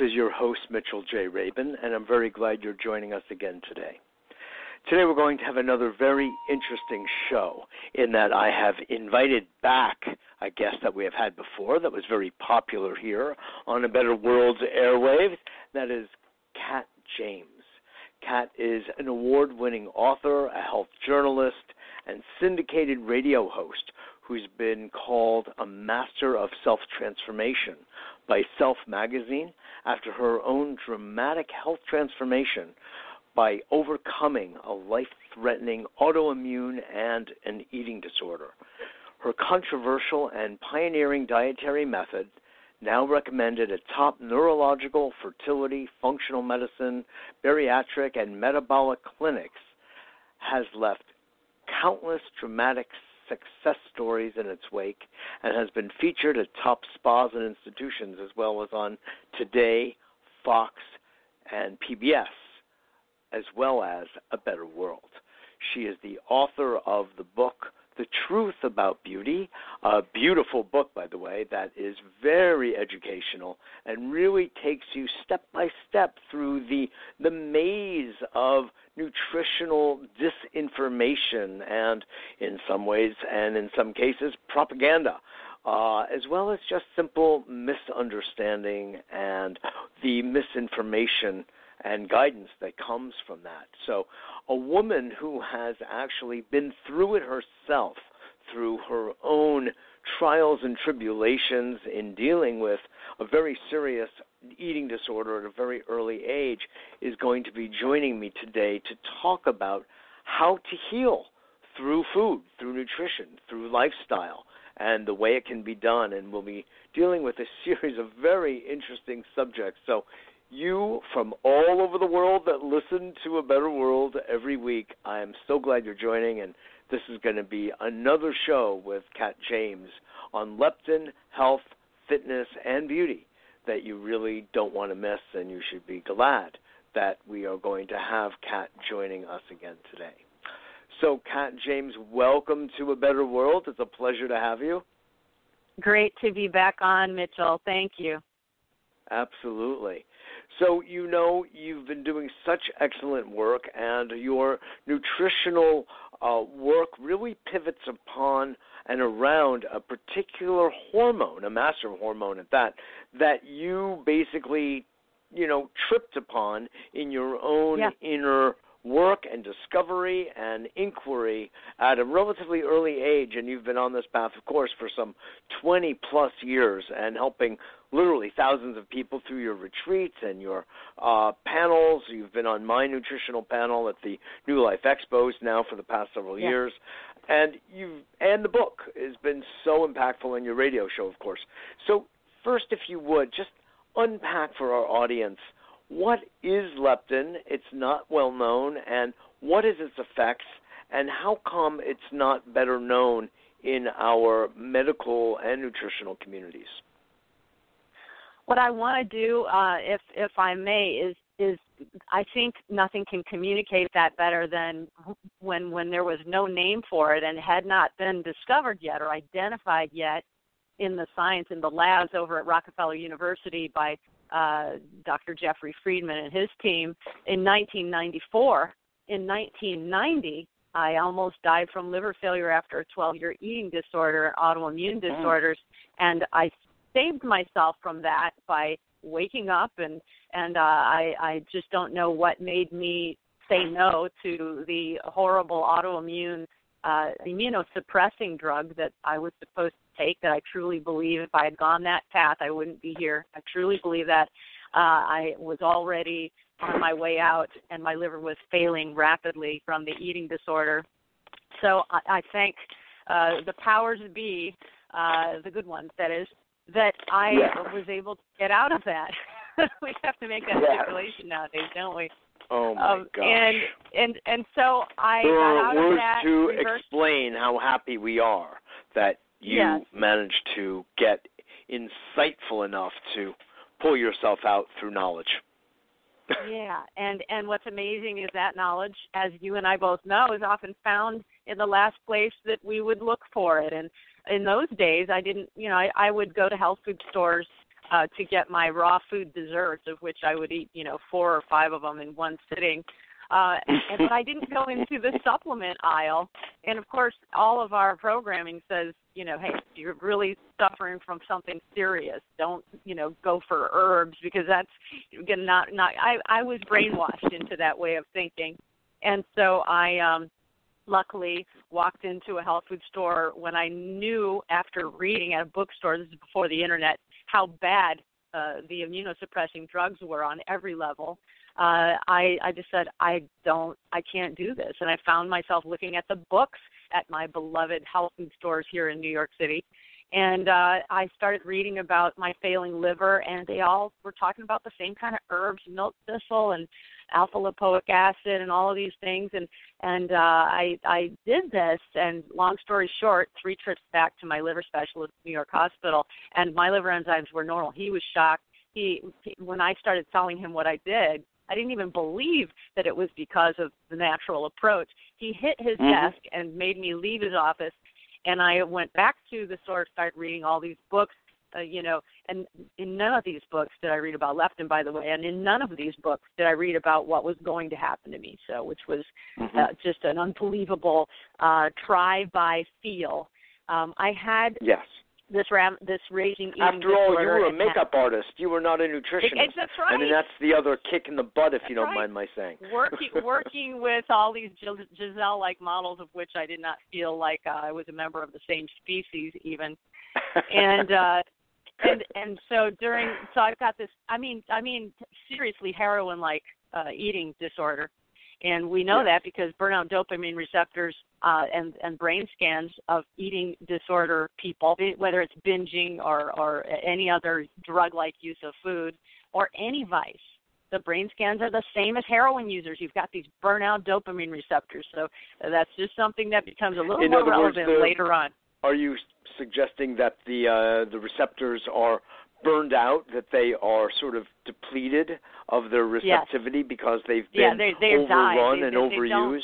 is your host, Mitchell J. Rabin, and I'm very glad you're joining us again today. Today we're going to have another very interesting show in that I have invited back a guest that we have had before that was very popular here on A Better World's airwaves. That is Kat James. Kat is an award winning author, a health journalist, and syndicated radio host who's been called a master of self transformation by Self magazine after her own dramatic health transformation by overcoming a life threatening autoimmune and an eating disorder. Her controversial and pioneering dietary method, now recommended at top neurological, fertility, functional medicine, bariatric, and metabolic clinics, has left countless dramatic success stories in its wake and has been featured at top spas and institutions as well as on Today, Fox, and PBS, as well as A Better World. She is the author of the book the Truth About Beauty, a beautiful book, by the way, that is very educational and really takes you step by step through the, the maze of nutritional disinformation and, in some ways and in some cases, propaganda. Uh, as well as just simple misunderstanding and the misinformation and guidance that comes from that. So, a woman who has actually been through it herself, through her own trials and tribulations in dealing with a very serious eating disorder at a very early age, is going to be joining me today to talk about how to heal through food, through nutrition, through lifestyle, and the way it can be done. And we'll be dealing with a series of very interesting subjects. So you from all over the world that listen to A Better World every week. I am so glad you're joining, and this is going to be another show with Kat James on leptin, health, fitness, and beauty that you really don't want to miss, and you should be glad that we are going to have Kat joining us again today. So, Kat James, welcome to A Better World. It's a pleasure to have you. Great to be back on, Mitchell. Thank you. Absolutely. So, you know, you've been doing such excellent work, and your nutritional uh, work really pivots upon and around a particular hormone, a master hormone at that, that you basically, you know, tripped upon in your own yeah. inner work and discovery and inquiry at a relatively early age and you've been on this path of course for some 20 plus years and helping literally thousands of people through your retreats and your uh, panels you've been on my nutritional panel at the NewLife Expos now for the past several yeah. years and you and the book has been so impactful in your radio show of course so first if you would just unpack for our audience what is leptin? It's not well known, and what is its effects, and how come it's not better known in our medical and nutritional communities? What I want to do, uh, if if I may, is is I think nothing can communicate that better than when when there was no name for it and had not been discovered yet or identified yet in the science in the labs over at Rockefeller University by uh, Dr. Jeffrey Friedman and his team in 1994. In 1990, I almost died from liver failure after a 12 year eating disorder, and autoimmune mm. disorders, and I saved myself from that by waking up and and uh, I I just don't know what made me say no to the horrible autoimmune uh, immunosuppressing drug that I was supposed to take. That I truly believe if I had gone that path, I wouldn't be here. I truly believe that. Uh, I was already on my way out, and my liver was failing rapidly from the eating disorder. So I, I thank uh, the powers be, uh, the good ones, that is, that I yeah. was able to get out of that. we have to make that yeah. stipulation nowadays, don't we? Oh my um, gosh! And and and so I there got out words of that. to explain how happy we are that you yes. managed to get insightful enough to pull yourself out through knowledge. yeah, and and what's amazing is that knowledge, as you and I both know, is often found in the last place that we would look for it. And in those days, I didn't, you know, I, I would go to health food stores uh, to get my raw food desserts, of which I would eat, you know, four or five of them in one sitting. Uh, and, but I didn't go into the supplement aisle. And of course, all of our programming says, you know, hey, you're really suffering from something serious. Don't, you know, go for herbs because that's again not not. I I was brainwashed into that way of thinking, and so I um luckily walked into a health food store when I knew after reading at a bookstore, this is before the internet, how bad uh, the immunosuppressing drugs were on every level. Uh, I I just said I don't I can't do this, and I found myself looking at the books at my beloved health food stores here in New York City, and uh, I started reading about my failing liver, and they all were talking about the same kind of herbs, milk thistle, and alpha lipoic acid and all of these things. And and uh i i did this and long story short three trips back to my liver specialist at new york hospital and my liver enzymes were normal. He was shocked. He when i started telling him what i did i didn't even believe that it was because of the natural approach. He hit his mm-hmm. desk and made me leave his office and i went back to the source started reading all these books uh, you know, and in none of these books did I read about leptin, by the way, and in none of these books did I read about what was going to happen to me. So, which was mm-hmm. uh, just an unbelievable uh, try by feel. Um, I had yes this ram this raging eating After all, you were a makeup artist. You were not a nutritionist. That's right. I mean, that's the other kick in the butt, if that's you don't right. mind my saying. Working working with all these Giselle like models, of which I did not feel like uh, I was a member of the same species, even. and uh and and so during so I've got this I mean I mean seriously heroin like uh eating disorder. And we know yes. that because burnout dopamine receptors uh, and and brain scans of eating disorder people, whether it's binging or or any other drug-like use of food or any vice, the brain scans are the same as heroin users. You've got these burnout dopamine receptors, so that's just something that becomes a little In more relevant words, the, later on. Are you suggesting that the uh, the receptors are burned out, that they are sort of depleted of their receptivity yes. because they've been yeah, they, they, overrun they, and they, overused?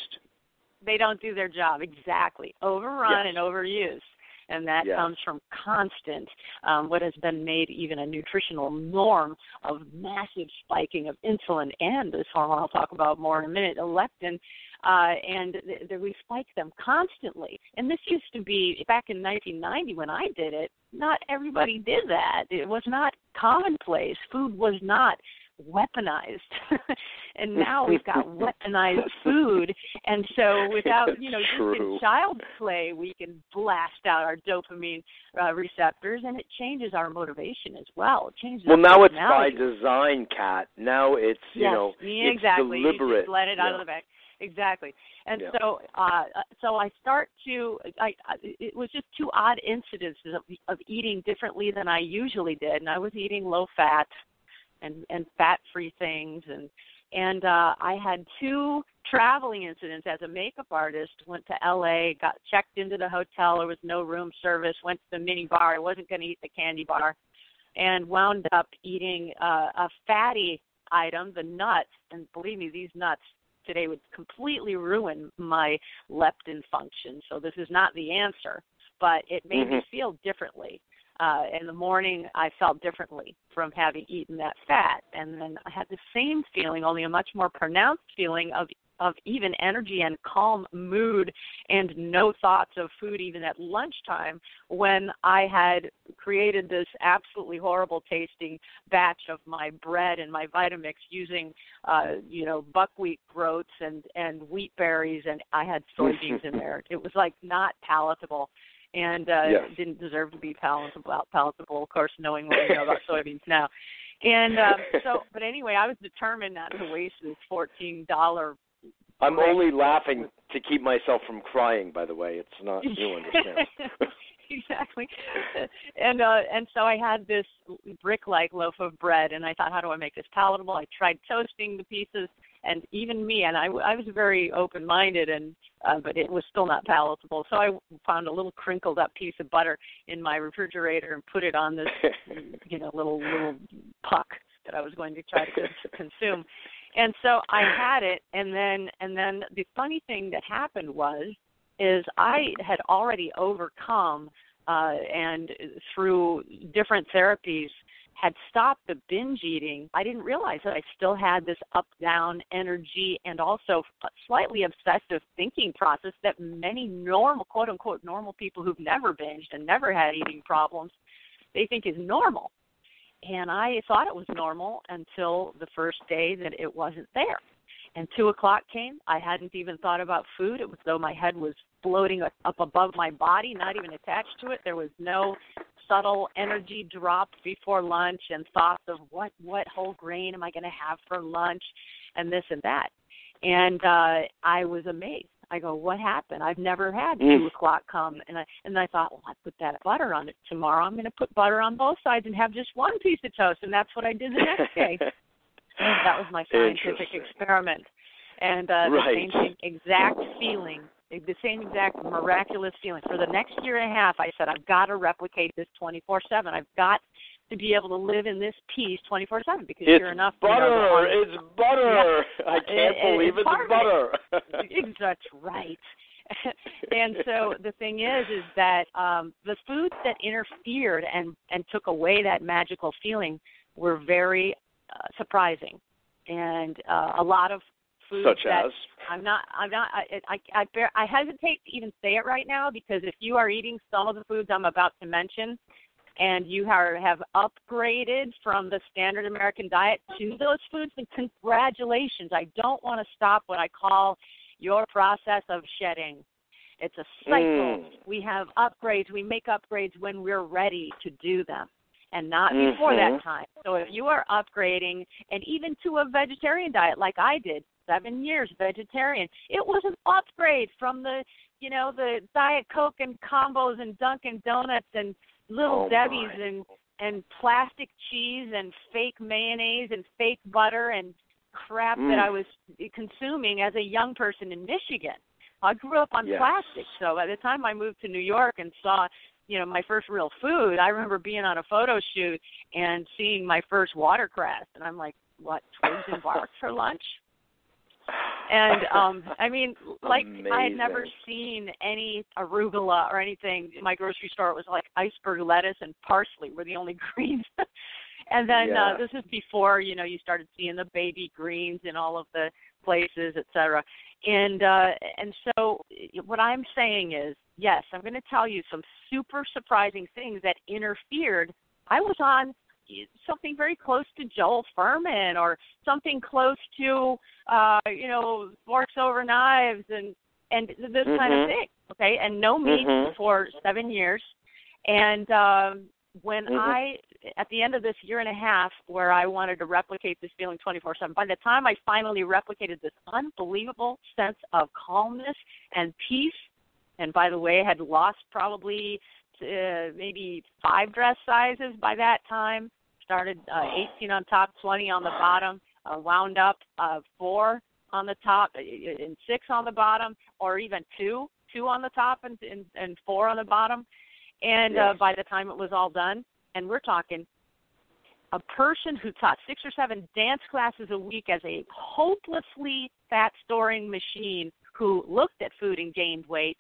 They don't do their job exactly. Overrun yes. and overused and that yes. comes from constant, um, what has been made even a nutritional norm of massive spiking of insulin and this hormone I'll talk about more in a minute, leptin, uh, and th- th- we spike them constantly. And this used to be back in 1990 when I did it. Not everybody did that. It was not commonplace. Food was not weaponized. And now we've got weaponized food. And so without you know just in child's play we can blast out our dopamine uh, receptors and it changes our motivation as well. It changes well now it's by design Kat now it's you know exactly. it's deliberate you just let it out of the bag. Exactly. And yeah. so uh so i start to i it was just two odd incidences of of eating differently than i usually did. And i was eating low fat and and fat free things. And and uh I had two traveling incidents. As a makeup artist went to LA got checked into the hotel. There was no room service. Went to the mini bar. I wasn't going to eat the candy bar. And wound up eating uh, a fatty item the nuts. And believe me these nuts today would completely ruin my leptin function. So this is not the answer but it made mm-hmm. me feel differently uh, in the morning I felt differently from having eaten that fat, and then I had the same feeling, only a much more pronounced feeling of of even energy and calm mood and no thoughts of food even at lunchtime when I had created this absolutely horrible tasting batch of my bread and my Vitamix using uh you know buckwheat groats and and wheat berries. And I had soybeans in there. It was like not palatable and uh, yes. didn't deserve to be palatable. Palatable, of course, knowing what we know about soybeans now. And um, so, but anyway, I was determined not to waste this fourteen dollar. I'm only laughing to keep myself from crying. By the way, it's not you understand. exactly. And uh and so I had this brick like loaf of bread and I thought how do I make this palatable? I tried toasting the pieces and even me and I I was very open minded and uh, but it was still not palatable. So I found a little crinkled up piece of butter in my refrigerator and put it on this you know little little puck that I was going to try to consume. And so I had it and then and then the funny thing that happened was is I had already overcome uh, and through different therapies had stopped the binge eating, I didn't realize that I still had this up down energy and also slightly obsessive thinking process that many normal, quote unquote, normal people who've never binged and never had eating problems, they think is normal. And I thought it was normal until the first day that it wasn't there. And two o'clock came. I hadn't even thought about food. It was though my head was floating up above my body, not even attached to it. There was no subtle energy drop before lunch and thoughts of what what whole grain am I going to have for lunch, and this and that. And uh, I was amazed. I go, what happened? I've never had mm. two o'clock come, and I and I thought, well, I put that butter on it tomorrow. I'm going to put butter on both sides and have just one piece of toast, and that's what I did the next day. that was my scientific experiment, and uh, right. the same exact feeling the same exact miraculous feeling. For the next year and a half, I said, I've got to replicate this 24 7. I've got to be able to live in this peace 24 7 because it's sure enough, butter. You know, it's butter. Yeah. I can't it, believe it's, it's butter. That's right. and so the thing is, is that um, the foods that interfered and and took away that magical feeling were very uh, surprising, and uh, a lot of foods Such that as? I'm not. I'm not. I I I, bear, I hesitate to even say it right now because if you are eating some of the foods I'm about to mention, and you are, have upgraded from the standard American diet to those foods, then congratulations. I don't want to stop what I call your process of shedding. It's a cycle. Mm. We have upgrades. We make upgrades when we're ready to do them and not mm-hmm. before that time. So if you are upgrading and even to a vegetarian diet like I did, seven years vegetarian. It was an upgrade from the, you know, the Diet Coke and combos and Dunkin' Donuts and Little oh Debbie's my. and and plastic cheese and fake mayonnaise and fake butter and crap mm. that I was consuming as a young person in Michigan. I grew up on yes. plastic, so by the time I moved to New York and saw you know my first real food i remember being on a photo shoot and seeing my first watercress and i'm like what twigs and bark for lunch and um I mean, like Amazing. I had never seen any arugula or anything in my grocery store. It was like iceberg lettuce and parsley were the only greens. and then yeah. uh, this is before you know you started seeing the baby greens in all of the places, et cetera. And uh, and so what I'm saying is, yes, I'm going to tell you some super surprising things that interfered. I was on something very close to Joel Fuhrman or something close to uh you know forks over knives and and this mm-hmm. kind of thing okay and no meat mm-hmm. for 7 years and um when mm-hmm. I at the end of this year and a half where I wanted to replicate this feeling 24/7 by the time I finally replicated this unbelievable sense of calmness and peace and by the way had lost probably uh, maybe five dress sizes by that time. Started uh, 18 on top, 20 on the bottom. Uh, wound up uh, four on the top uh, and six on the bottom, or even two, two on the top and and, and four on the bottom. And yes. uh, by the time it was all done, and we're talking a person who taught six or seven dance classes a week as a hopelessly fat storing machine who looked at food and gained weight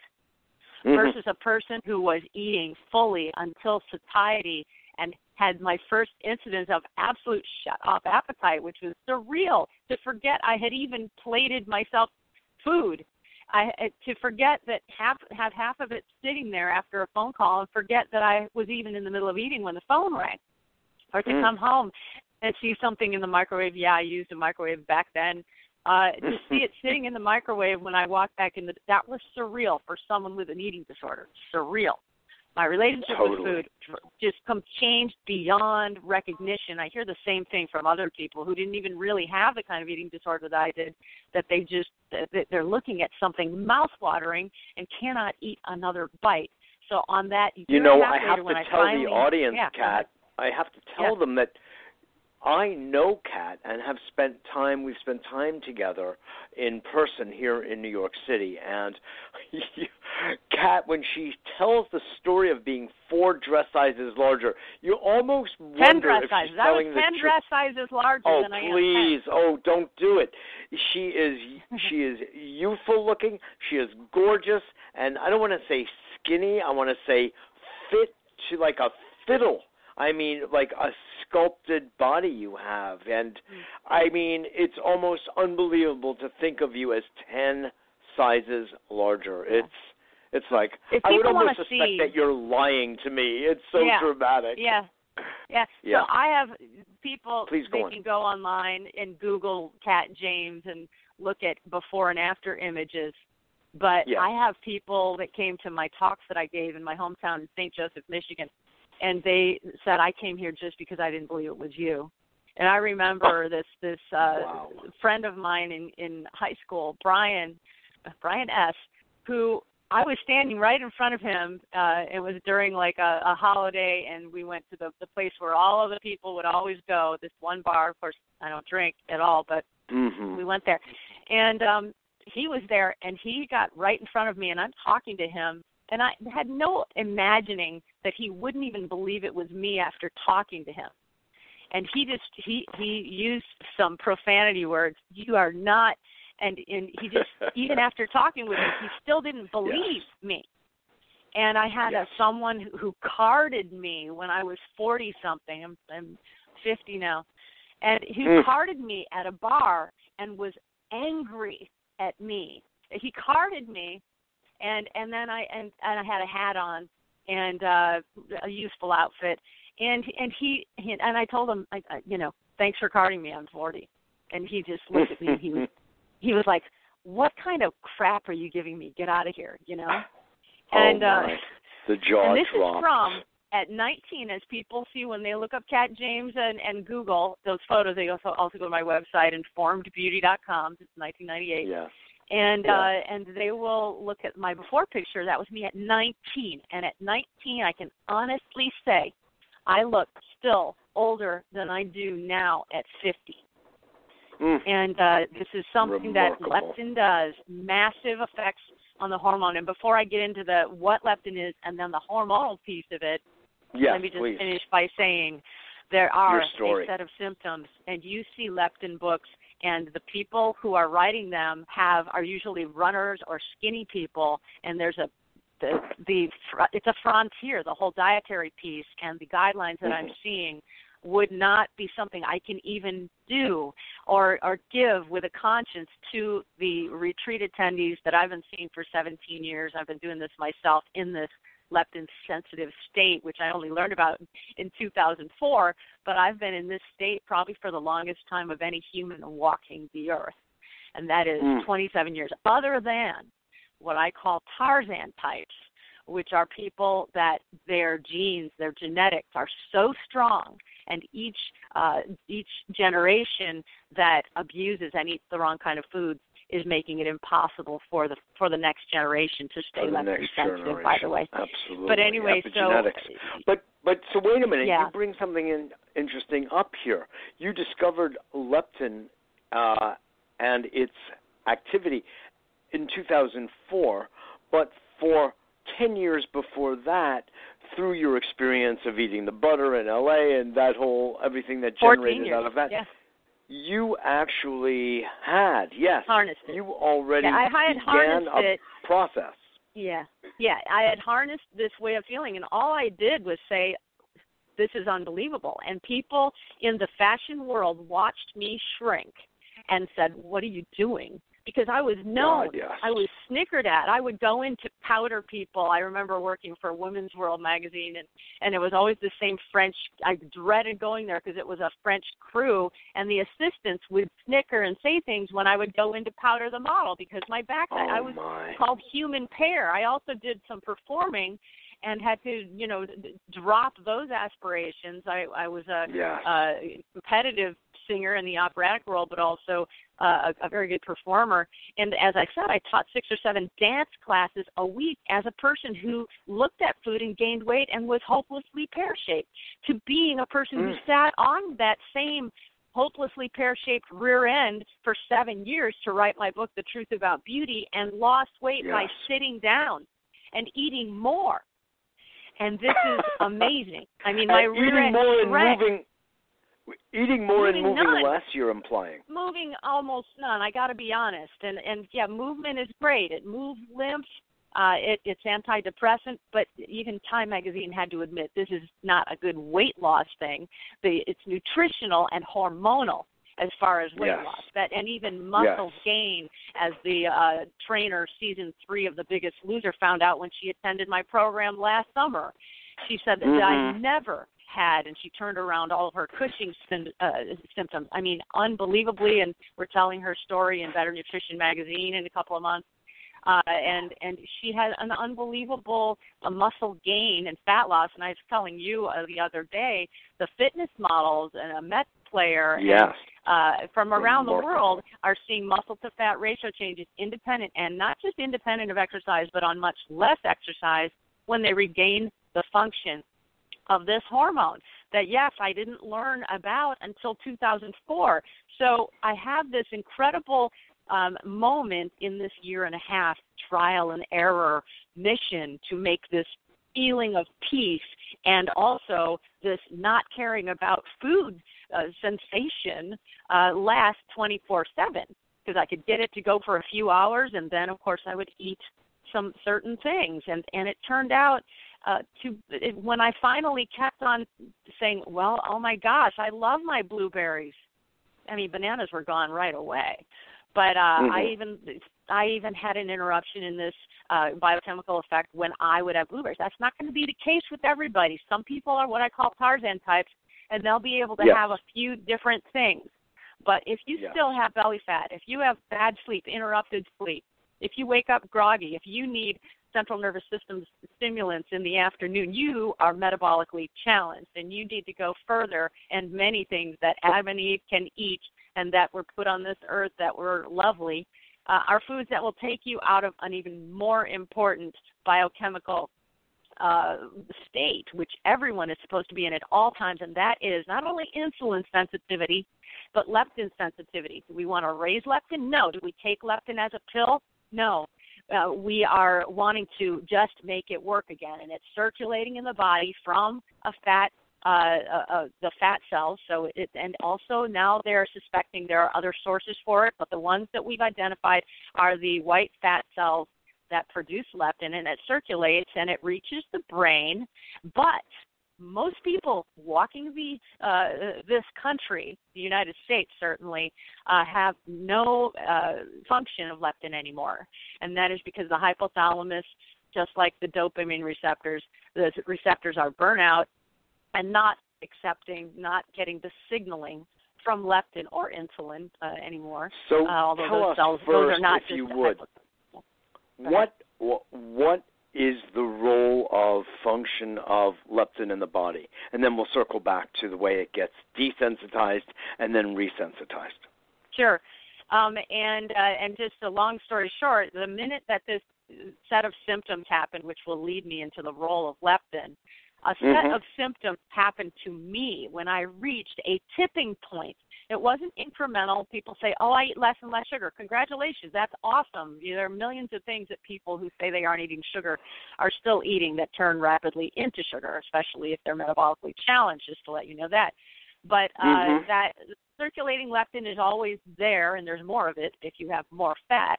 mm-hmm. versus a person who was eating fully until satiety and had my first incidence of absolute shut off appetite, which was surreal to forget I had even plated myself food. I to forget that half have half of it sitting there after a phone call and forget that I was even in the middle of eating when the phone rang. Or to Mm. come home and see something in the microwave. Yeah, I used a microwave back then uh, to see it sitting in the microwave when I walked back in the that was surreal for someone with an eating disorder. Surreal. My relationship Totally. with food just come changed beyond recognition. I hear the same thing from other people who didn't even really have the kind of eating disorder that I did. That they just that they're looking at something mouth-watering and cannot eat another bite. So on that, you know, I have to tell finally, the audience, yeah, Kat. I have to tell Yeah. them that I know Kat and have spent time. We've spent time together in person here in New York City, and Kat, when she tells the story of being four dress sizes larger, you almost wonder ten dress if sizes. she's I was telling the ten truth. dress sizes larger Oh than I am. Oh, please! Oh, don't do it. She is she is youthful looking. She is gorgeous, and I don't want to say skinny. I want to say fit to like a fiddle. I mean, like a sculpted body you have, and Mm. I mean, it's almost unbelievable to think of you as ten sizes larger. Yeah. It's it's like I would almost suspect see- that you're lying to me. It's so Yeah. dramatic. Yeah. Yeah. Yeah. So I have people Please go they can go online and Google Kat James and look at before and after images. But Yeah. I have people that came to my talks that I gave in my hometown in St. Joseph, Michigan, and they said I came here just because I didn't believe it was you. And I remember this this uh Wow. friend of mine in in high school, Brian Brian S, who I was standing right in front of him. Uh, it was during like a, a holiday, and we went to the the place where all of the people would always go. This one bar. Of course, I don't drink at all, but Mhm. we went there, and um, he was there, and he got right in front of me, and I'm talking to him, and I had no imagining that he wouldn't even believe it was me after talking to him. And he just he he used some profanity words. You are not and and he just even after talking with me he still didn't believe me and i had Yes. a someone who, who carded me when i was forty something i'm i'm fifty now and he Mm. carded me at a bar and was angry at me he carded me and and then i and and i had a hat on and uh a useful outfit and and he, he and i told him I, I you know thanks for carding me i'm forty and he just looked at me and he was he was like, "What kind of crap are you giving me? Get out of here!" You know. And oh uh, my. the jaw and this dropped. is from at 19, as people see when they look up Kat James and, and Google those photos. They also also go to my website informedbeauty.com. It's 1998, Yeah. And Yeah. uh, and they will look at my before picture. That was me at 19, and at 19, I can honestly say, I look still older than I do now at 50 Mm. and uh, this is something Remarkable. that leptin does massive effects on the hormone and before i get into the what leptin is and then the hormonal piece of it Yes, let me just please. finish by saying there are a set of symptoms and you see leptin books and the people who are writing them have are usually runners or skinny people and there's a the the fr- it's a frontier the whole dietary piece and the guidelines that i'm Mhm. seeing would not be something I can even do or or give with a conscience to the retreat attendees that I've been seeing for 17 years. I've been doing this myself in this leptin sensitive state, which I only learned about in 2004, but I've been in this state probably for the longest time of any human walking the earth. And that is Mm. 27 years, other than what I call Tarzan types, which are people that their genes, their genetics are so strong and each uh, each generation that abuses and eats the wrong kind of foods is making it impossible for the for the next generation to stay leptin sensitive. generation. By the way, Absolutely. but anyway, so. But but so wait a minute. Yeah. You bring something in interesting up here. You discovered leptin uh, and its activity in 2004, but for 10 years before that, through your experience of eating the butter in LA and that whole everything that generated out of that, yeah, you actually had yes, harnessed it. you already yeah, I had began harnessed a it. process. Yeah, yeah. I had harnessed this way of feeling, and all I did was say, "This is unbelievable." And people in the fashion world watched me shrink and said, "What are you doing?" Because I was known. God, yes. I was snickered at. I would go into powder people. I remember working for Women's World magazine, and and it was always the same French. I dreaded going there because it was a French crew, and the assistants would snicker and say things when I would go into powder the model because my back. Oh I was my. called Human Pear. I also did some performing and had to, you know, d- drop those aspirations. I I was a, Yes. a competitive singer in the operatic world, but also uh, a, a very good performer. And as I said, I taught six or seven dance classes a week as a person who looked at food and gained weight and was hopelessly pear shaped. To being a person who Mm. sat on that same hopelessly pear shaped rear end for seven years to write my book, The Truth About Beauty, and lost weight by sitting down and eating more. And this is amazing. I mean, my And rear eating more and moving, eating more Moving and moving none. less. You're implying. moving almost none. I got to be honest, and and yeah, movement is great. It moves lymph. Uh, it, it's antidepressant, but even Time Magazine had to admit this is not a good weight loss thing. The, it's nutritional and hormonal as far as weight yes. loss. That and even muscle yes. gain, as the uh, trainer season three of The Biggest Loser found out when she attended my program last summer. She said that mm-hmm. I never had, and she turned around all of her Cushing's uh, symptoms. I mean, unbelievably. And we're telling her story in Better Nutrition magazine in a couple of months. Uh, and and she had an unbelievable uh, muscle gain and fat loss. And I was telling you uh, the other day, the fitness models and a Met player yes. and, uh, from around the world are seeing muscle to fat ratio changes independent and not just independent of exercise, but on much less exercise when they regain the function of this hormone that yes i didn't learn about until 2004 so i have this incredible um, moment in this year and a half trial and error mission to make this feeling of peace and also this not caring about food uh, sensation uh, last 24 7 because I could get it to go for a few hours and then of course I would eat some certain things. And and it turned out uh, to it, when I finally kept on saying, "Well, oh my gosh, I love my blueberries." I mean, bananas were gone right away, but uh, mm-hmm. I even I even had an interruption in this uh, biochemical effect when I would have blueberries. That's not going to be the case with everybody. Some people are what I call Tarzan types, and they'll be able to yes. have a few different things. But if you yes. still have belly fat, if you have bad sleep, interrupted sleep, if you wake up groggy, if you need central nervous system stimulants in the afternoon, you are metabolically challenged and you need to go further. And many things that Adam and Eve can eat and that were put on this earth that were lovely uh, are foods that will take you out of an even more important biochemical uh, state, which everyone is supposed to be in at all times, and that is not only insulin sensitivity, but leptin sensitivity. Do we want to raise leptin? No. Do we take leptin as a pill? No uh, we are wanting to just make it work again, and it's circulating in the body from a fat. Uh, uh, uh, the fat cells. So it, and also now they're suspecting there are other sources for it, but the ones that we've identified are the white fat cells that produce leptin, and it circulates and it reaches the brain. But most people walking the uh, this country, the United States certainly, uh, have no uh, function of leptin anymore, and that is because the hypothalamus, just like the dopamine receptors, the receptors are burnout and not accepting, not getting the signaling from leptin or insulin uh, anymore. So uh, although tell those us cells, first, those are not if you would, what what is the role of function of leptin in the body? And then we'll circle back to the way it gets desensitized and then resensitized. Sure. Um, and uh, and just a long story short, the minute that this set of symptoms happened, which will lead me into the role of leptin, a set mm-hmm. of symptoms happened to me when I reached a tipping point it wasn't incremental. People say, "Oh, I eat less and less sugar." Congratulations, that's awesome. There are millions of things that people who say they aren't eating sugar are still eating that turn rapidly into sugar, especially if they're metabolically challenged. Just to let you know that. But uh, mm-hmm. that circulating leptin is always there, and there's more of it if you have more fat.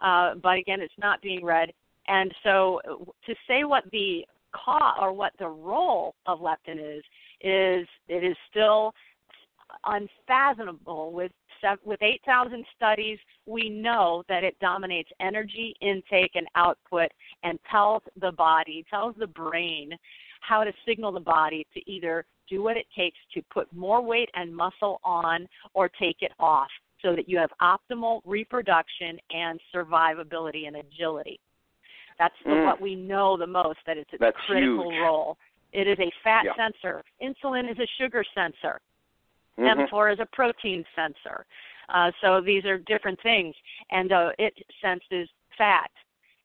Uh, but again, it's not being read. And so, to say what the cause or what the role of leptin is, is it is still unfathomable with with 8,000 studies, we know that it dominates energy intake and output and tells the body, tells the brain how to signal the body to either do what it takes to put more weight and muscle on or take it off so that you have optimal reproduction and survivability and agility. That's the, mm. what we know the most that it's a That's critical huge. role. It is a fat yeah. sensor. Insulin is a sugar sensor. Mm-hmm. mTOR is a protein sensor. Uh, so these are different things, and uh, it senses fat.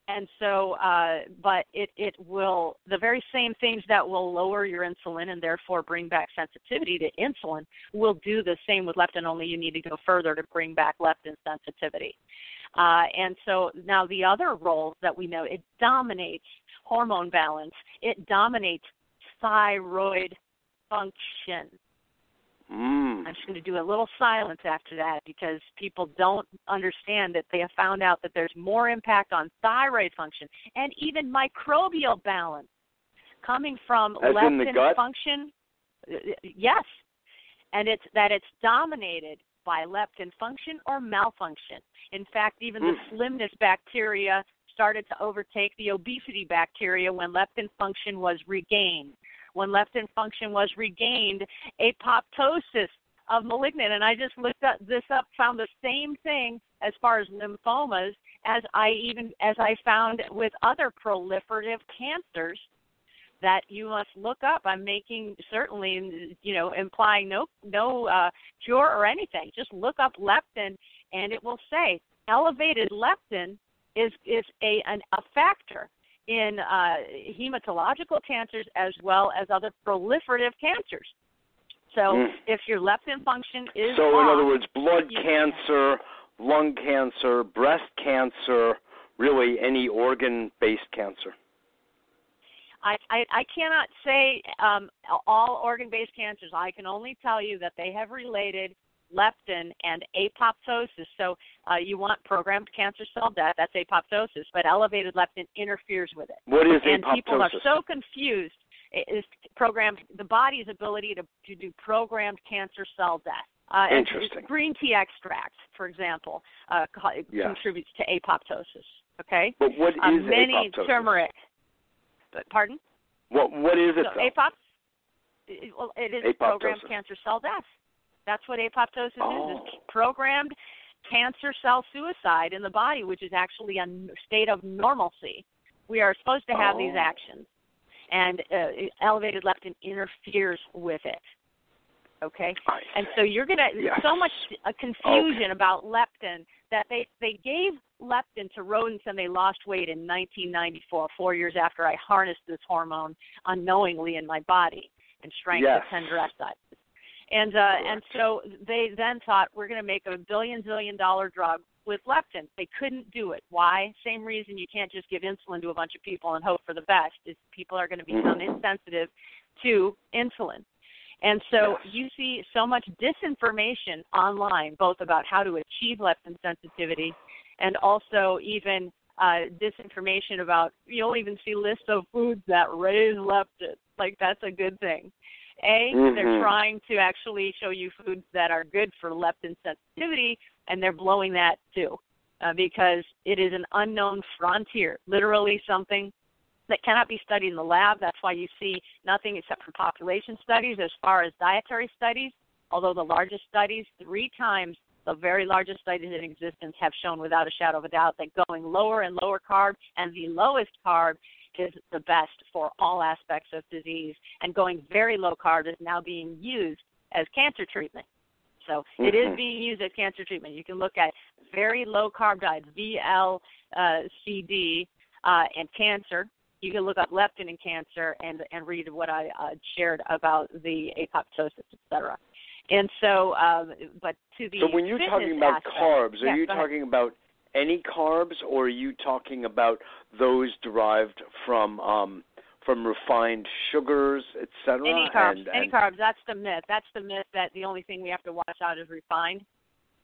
And so, uh, but it, it will, the very same things that will lower your insulin and therefore bring back sensitivity to insulin will do the same with leptin, only you need to go further to bring back leptin sensitivity. Uh, and so now the other roles that we know, it dominates hormone balance, it dominates thyroid function. Mm. I'm just going to do a little silence after that because people don't understand that they have found out that there's more impact on thyroid function and even microbial balance coming from As leptin function. Yes, and it's that it's dominated by leptin function or malfunction. In fact, even mm. the slimness bacteria started to overtake the obesity bacteria when leptin function was regained. When leptin function was regained, apoptosis of malignant, and I just looked up, this up, found the same thing as far as lymphomas as I even as I found with other proliferative cancers that you must look up. I'm making certainly, you know, implying no no uh, cure or anything. Just look up leptin, and it will say elevated leptin is is a an, a factor in uh, hematological cancers as well as other proliferative cancers. So mm. if your leptin function is so, off, in other words, blood cancer, lung cancer, breast cancer, really any organ-based cancer. I, I, I cannot say um, all organ-based cancers. I can only tell you that they have related leptin and apoptosis. So uh, you want programmed cancer cell death. That's apoptosis, but elevated leptin interferes with it. What is and apoptosis? And people are so confused. It is programmed the body's ability to to do programmed cancer cell death. Uh, Interesting. green tea extract, for example, uh, contributes to apoptosis. Okay. But what uh, many apoptosis? turmeric Pardon? What What is it? So apop, well, it is apoptosis. programmed cancer cell death. That's what apoptosis oh. is. Is programmed cancer cell suicide in the body, which is actually a state of normalcy. We are supposed to have oh. these actions, and uh, elevated leptin interferes with it. Okay, and so you're gonna yes. so much uh, confusion okay. about leptin that they they gave leptin to rodents and they lost weight in 1994, four years after I harnessed this hormone unknowingly in my body and shrank yes. to. And uh, and so they then thought we're going to make a billion zillion dollar drug with leptin. They couldn't do it. Why? Same reason you can't just give insulin to a bunch of people and hope for the best. Is people are going to become mm-hmm. insensitive to insulin. And so you see so much disinformation online, both about how to achieve leptin sensitivity and also even uh, disinformation about, you'll even see lists of foods that raise leptin. Like, that's a good thing. A, mm-hmm. they're trying to actually show you foods that are good for leptin sensitivity, and they're blowing that too. Uh, because it is an unknown frontier, literally something that cannot be studied in the lab. That's why you see nothing except for population studies as far as dietary studies, although the largest studies, three times the very largest studies in existence, have shown without a shadow of a doubt that going lower and lower carb and the lowest carb is the best for all aspects of disease. And going very low carb is now being used as cancer treatment. So mm-hmm. it is mm-hmm. being used as cancer treatment. You can look at very low carb diets, VLCD, uh, and cancer, you can look up leptin in cancer and and read what I uh, shared about the apoptosis, et cetera. And so, um, but to the so when you're talking about aspect, carbs, are yeah, you talking about any carbs, or are you talking about those derived from um, from refined sugars, etc.? Any carbs, and, any and... carbs. That's the myth. That's the myth that the only thing we have to watch out is refined.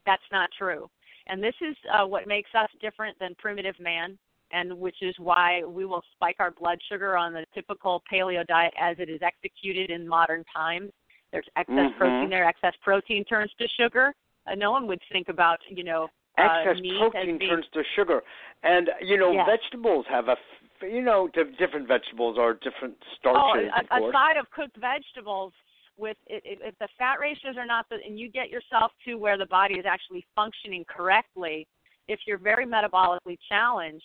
That's not true. And this is uh, what makes us different than primitive man and which is why we will spike our blood sugar on the typical paleo diet as it is executed in modern times. There's excess mm-hmm. protein there. Excess protein turns to sugar. Uh, no one would think about, you know, excess meat protein being... turns to sugar, and you know, yes. vegetables have a, you know, different vegetables are different starches. Oh, of course. aside of cooked vegetables, with if the fat ratios are not the, and you get yourself to where the body is actually functioning correctly, if you're very metabolically challenged,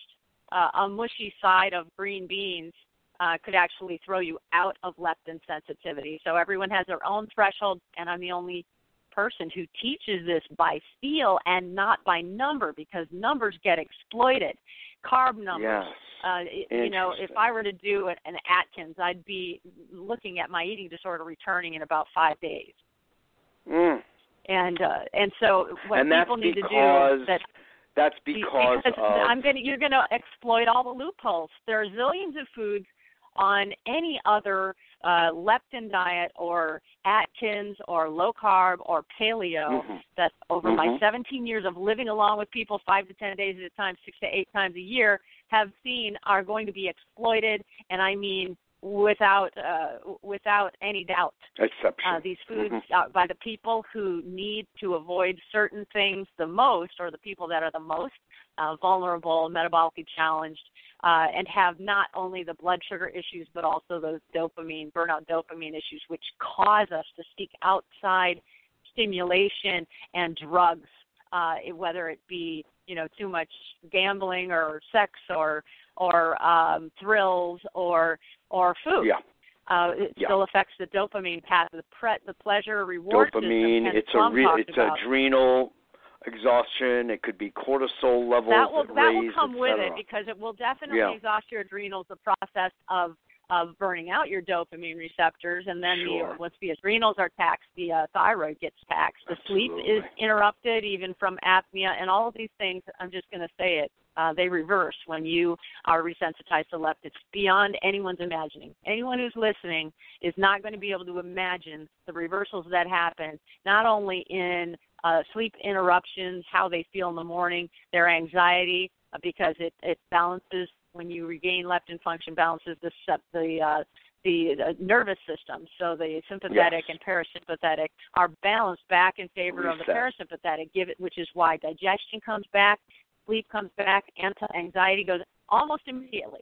uh, a mushy side of green beans uh, could actually throw you out of leptin sensitivity. So everyone has their own threshold, and I'm the only person who teaches this by feel and not by number because numbers get exploited. Carb numbers. Yes. Uh, you know, if I were to do an Atkins, I'd be looking at my eating disorder returning in about five days. Mm. And uh, and so what and people need to do is that that's because, because of... I'm going to, you're going to exploit all the loopholes. There are zillions of foods on any other uh, leptin diet or Atkins or low carb or paleo mm-hmm. that over mm-hmm. my 17 years of living along with people five to 10 days at a time, six to eight times a year, have seen are going to be exploited, and I mean without uh, without any doubt. Exception. Uh, these foods mm-hmm. uh, by the people who need to avoid certain things the most, or the people that are the most uh, vulnerable, metabolically challenged, uh, and have not only the blood sugar issues but also those dopamine burnout dopamine issues, which cause us to seek outside stimulation and drugs, uh, whether it be you know too much gambling or sex or or um, thrills or or food. Yeah. Uh, it yeah. still affects the dopamine path, the pre- the pleasure reward dopamine. system. It's a re- it's about. adrenal exhaustion. It could be cortisol levels that will that, that raise, will come with it because it will definitely yeah. exhaust your adrenals. The process of of burning out your dopamine receptors, and then sure. the, once the adrenals are taxed, the uh, thyroid gets taxed. The Absolutely. sleep is interrupted, even from apnea, and all of these things. I'm just going to say it. Uh, they reverse when you are resensitized to leptin. It's beyond anyone's imagining. Anyone who's listening is not going to be able to imagine the reversals that happen, not only in uh, sleep interruptions, how they feel in the morning, their anxiety, uh, because it, it balances when you regain leptin function balances the the uh, the, the nervous system. So the sympathetic yes. and parasympathetic are balanced back in favor Reset. of the parasympathetic. Give it, which is why digestion comes back, sleep comes back, anti anxiety goes almost immediately.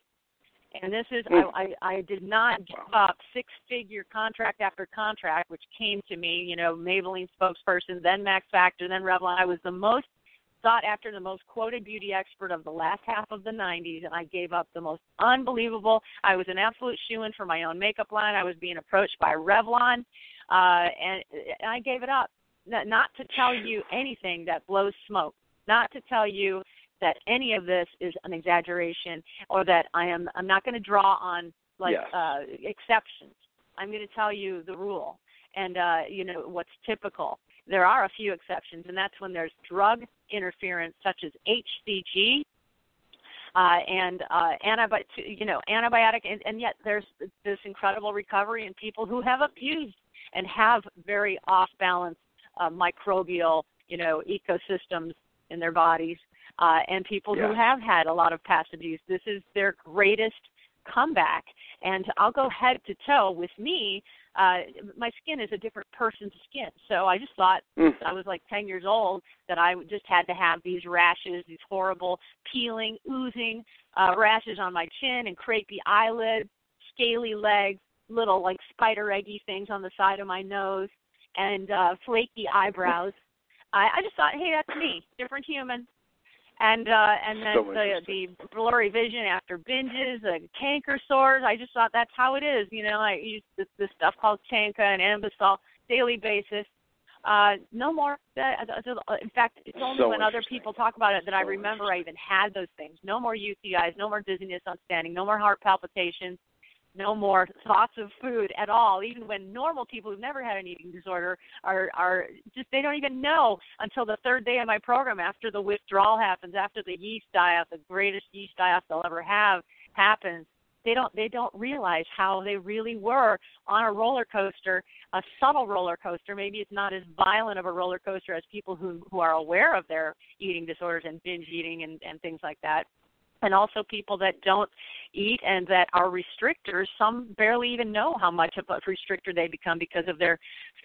And this is mm. I, I I did not give up six figure contract after contract, which came to me, you know, Maybelline spokesperson, then Max Factor, then Revlon. I was the most sought after the most quoted beauty expert of the last half of the 90s, and I gave up the most unbelievable. I was an absolute shoe in for my own makeup line. I was being approached by Revlon, uh, and, and I gave it up. Not to tell you anything that blows smoke, not to tell you that any of this is an exaggeration or that I am I'm not going to draw on like yes. uh exceptions. I'm going to tell you the rule and uh you know what's typical there are a few exceptions, and that's when there's drug interference such as HCG uh, and uh, antibiotic, you know, antibiotic, and, and yet there's this incredible recovery in people who have abused and have very off balance uh, microbial, you know, ecosystems in their bodies, uh, and people yes. who have had a lot of past abuse. This is their greatest comeback, and I'll go head to toe with me uh my skin is a different person's skin so i just thought mm. i was like 10 years old that i just had to have these rashes these horrible peeling oozing uh rashes on my chin and crepey eyelids scaly legs little like spider eggy things on the side of my nose and uh flaky eyebrows i i just thought hey that's me different human and uh and then so the the blurry vision after binges, the canker sores. I just thought that's how it is. You know, I use this, this stuff called Kank-A and Anbesol daily basis. Uh, no more. Uh, in fact, it's only so when other people talk about it that so I remember I even had those things. No more UTIs, no more dizziness on standing, no more heart palpitations, no more thoughts of food at all even when normal people who've never had an eating disorder are are just they don't even know until the third day of my program after the withdrawal happens after the yeast die off the greatest yeast die off they'll ever have happens. They don't they don't realize how they really were on a roller coaster a subtle roller coaster. Maybe it's not as violent of a roller coaster as people who who are aware of their eating disorders and binge eating and and things like that and also people that don't eat and that are restrictors. Some barely even know how much of a restrictor they become because of their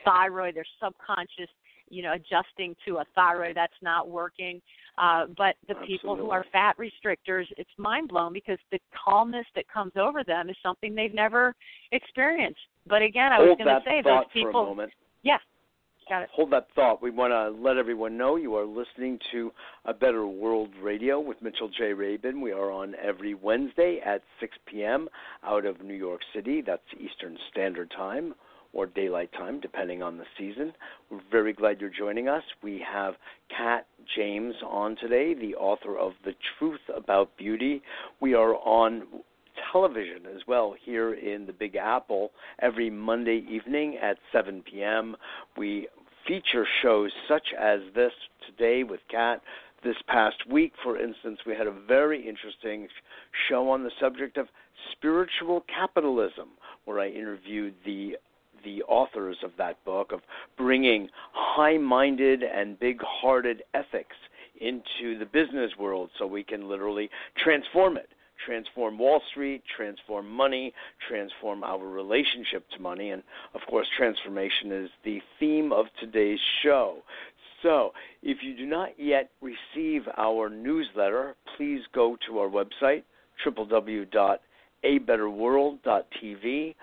thyroid, their subconscious, you know, adjusting to a thyroid that's not working. Uh, but the Absolutely. people who are fat restrictors, it's mind blown because the calmness that comes over them is something they've never experienced. But again, I was going to say those people. Yeah, Got it. Hold that thought. We want to let everyone know you are listening to A Better World Radio with Mitchell J. Rabin. We are on every Wednesday at 6 p.m. out of New York City. That's Eastern Standard Time or Daylight Time, depending on the season. We're very glad you're joining us. We have Kat James on today, the author of The Truth About Beauty. We are on television as well here in the Big Apple every Monday evening at 7 p.m. We feature shows such as this today with Kat, This past week, for instance, we had a very interesting show on the subject of spiritual capitalism, where I interviewed the the authors of that book of bringing high-minded and big-hearted ethics into the business world so we can literally transform it transform Wall Street, transform money, transform our relationship to money, and of course, transformation is the theme of today's show. So, if you do not yet receive our newsletter, please go to our website, www.abetterworld.tv,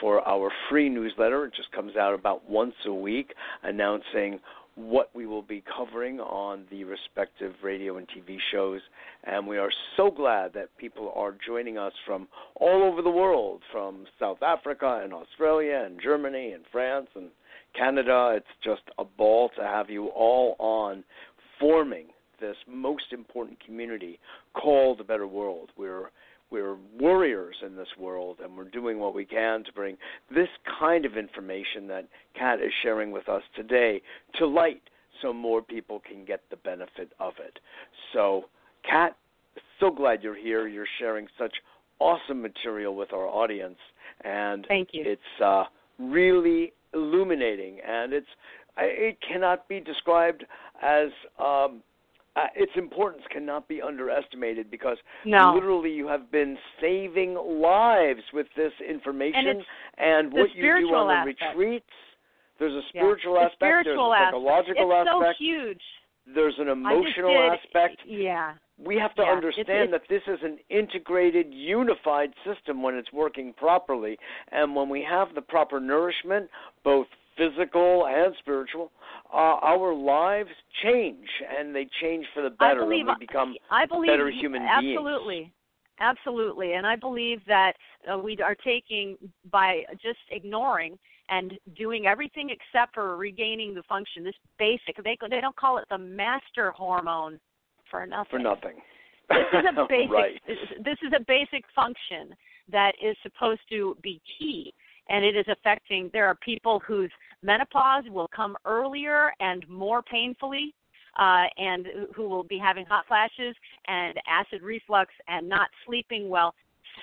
for our free newsletter. It just comes out about once a week announcing what we will be covering on the respective radio and TV shows. And we are so glad that people are joining us from all over the world, from South Africa and Australia and Germany and France and Canada. It's just a ball to have you all on forming this most important community called a better world. We're we're warriors in this world and we're doing what we can to bring this kind of information that Kat is sharing with us today to light so more people can get the benefit of it. So, Kat, so glad you're here. You're sharing such awesome material with our audience and Thank you. it's uh, really illuminating and it's it cannot be described as um, uh, its importance cannot be underestimated because no. literally you have been saving lives with this information and, and what you do on the aspect. retreats. There's a spiritual yeah. aspect. Spiritual there's a psychological aspect. it's aspect. so huge. There's an emotional did, aspect. Yeah. We have to yeah. understand it's, that this is an integrated, unified system when it's working properly. And when we have the proper nourishment, both physical and spiritual, uh, our lives change, and they change for the better, I believe, and we become I believe, better human absolutely. beings. Absolutely. Absolutely. And I believe that uh, we are taking, by just ignoring and doing everything except for regaining the function, this basic, they, they don't call it the master hormone for nothing. For nothing. This is a basic, right. this is a basic function that is supposed to be key and it is affecting there are people whose menopause will come earlier and more painfully uh, and who will be having hot flashes and acid reflux and not sleeping well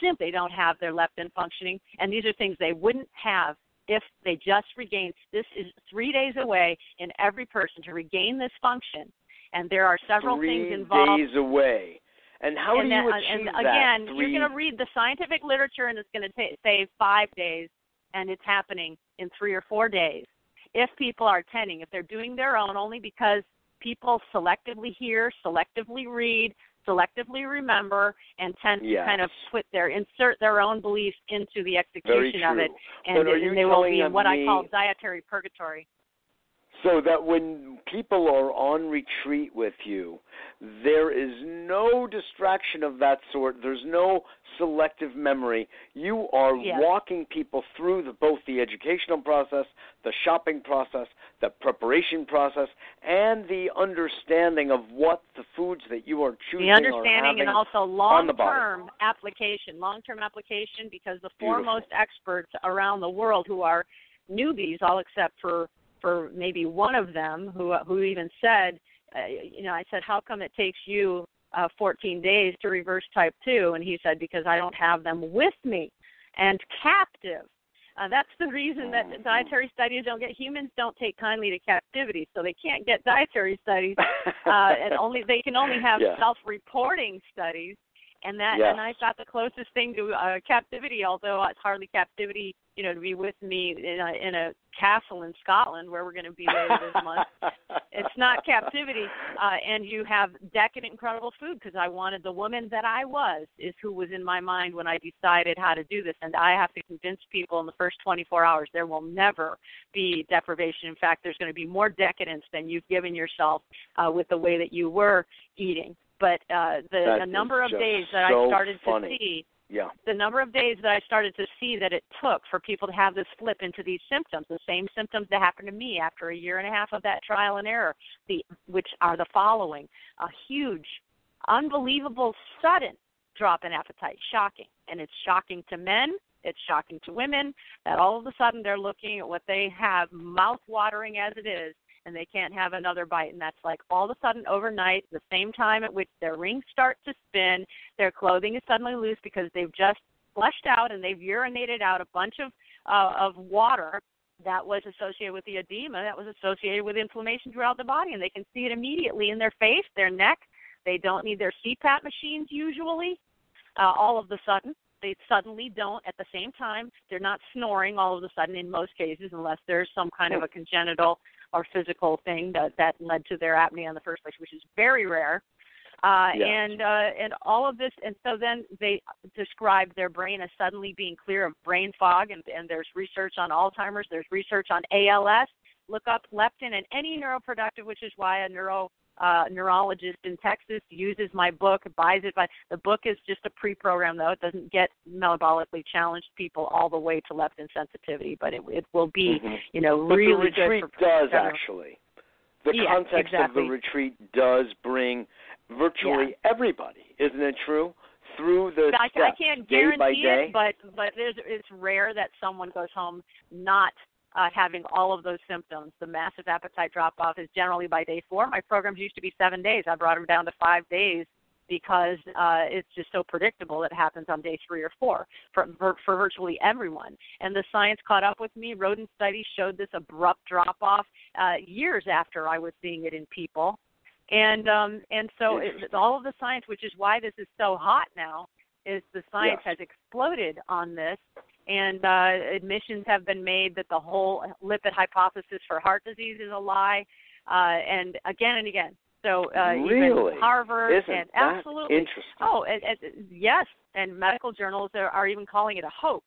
simply don't have their leptin functioning. And these are things they wouldn't have if they just regained. This is three days away in every person to regain this function. And there are several three things involved. days away. And how and do you that, achieve and again that? you're going to read the scientific literature and it's going to say five days and it's happening in three or four days. If people are attending, if they're doing their own only because people selectively hear, selectively read, selectively remember, and tend yes. to kind of put their insert their own beliefs into the execution of it, and, and they will be in what I call dietary purgatory. So that when people are on retreat with you, there is no distraction of that sort. There's no selective memory. You are yes. walking people through the, both the educational process, the shopping process, the preparation process, and the understanding of what the foods that you are choosing the understanding and also long-term application, long-term application, because the foremost experts around the world who are newbies, all except for for maybe one of them who who even said, uh, you know, I said, how come it takes you uh, 14 days to reverse type 2? And he said, because I don't have them with me and captive. Uh, that's the reason that dietary studies don't get humans don't take kindly to captivity, so they can't get dietary studies, uh, and only they can only have yeah. self-reporting studies, and that yes. and I thought the closest thing to uh, captivity, although it's hardly captivity, you know, to be with me in a, in a castle in Scotland where we're going to be later this month. It's not captivity, uh, and you have decadent, incredible food because I wanted the woman that I was is who was in my mind when I decided how to do this, and I have to convince people in the first 24 hours there will never be deprivation. In fact, there's going to be more decadence than you've given yourself uh, with the way that you were eating. But uh, the, the number of days that so I started funny. to see yeah. the number of days that I started to see that it took for people to have this flip into these symptoms, the same symptoms that happened to me after a year and a half of that trial and error, the which are the following: a huge, unbelievable, sudden drop in appetite, shocking, and it's shocking to men. It's shocking to women that all of a sudden they're looking at what they have, mouth watering as it is, and they can't have another bite. And that's like all of a sudden overnight the same time at which their rings start to spin their clothing is suddenly loose because they've just flushed out and they've urinated out a bunch of uh, of water that was associated with the edema that was associated with inflammation throughout the body. And they can see it immediately in their face their neck. They don't need their cpap machines usually. Uh, all of the sudden they suddenly don't at the same time. They're not snoring all of a sudden in most cases unless there's some kind of a congenital or physical thing that that led to their apnea in the first place which is very rare uh, yes. and uh, and all of this and so then they describe their brain as suddenly being clear of brain fog and, and there's research on alzheimer's there's research on als look up leptin and any neuroprotective which is why a neuro uh, neurologist in Texas uses my book, buys it. By the book is just a pre-program though; it doesn't get metabolically challenged people all the way to leptin sensitivity, but it, it will be, mm-hmm. you know, but really the retreat good does general. actually. The Yeah, context exactly. of the retreat does bring virtually everybody, isn't it true? Through the I, I can't day by guarantee day. it, but but there's, it's rare that someone goes home not uh, having all of those symptoms. The massive appetite drop off is generally by day four. My programs used to be seven days. I brought them down to five days because uh, it's just so predictable. It happens on day three or four for, for for virtually everyone. And the science caught up with me. Rodent studies showed this abrupt drop off uh, years after I was seeing it in people. And um, and so it, all of the science, which is why this is so hot now, is the science Yes. has exploded on this and uh, admissions have been made that the whole lipid hypothesis for heart disease is a lie, uh, and again and again. So uh, really, even Harvard isn't and that absolutely, interesting? oh, and, and, yes, and medical journals are, are even calling it a hoax,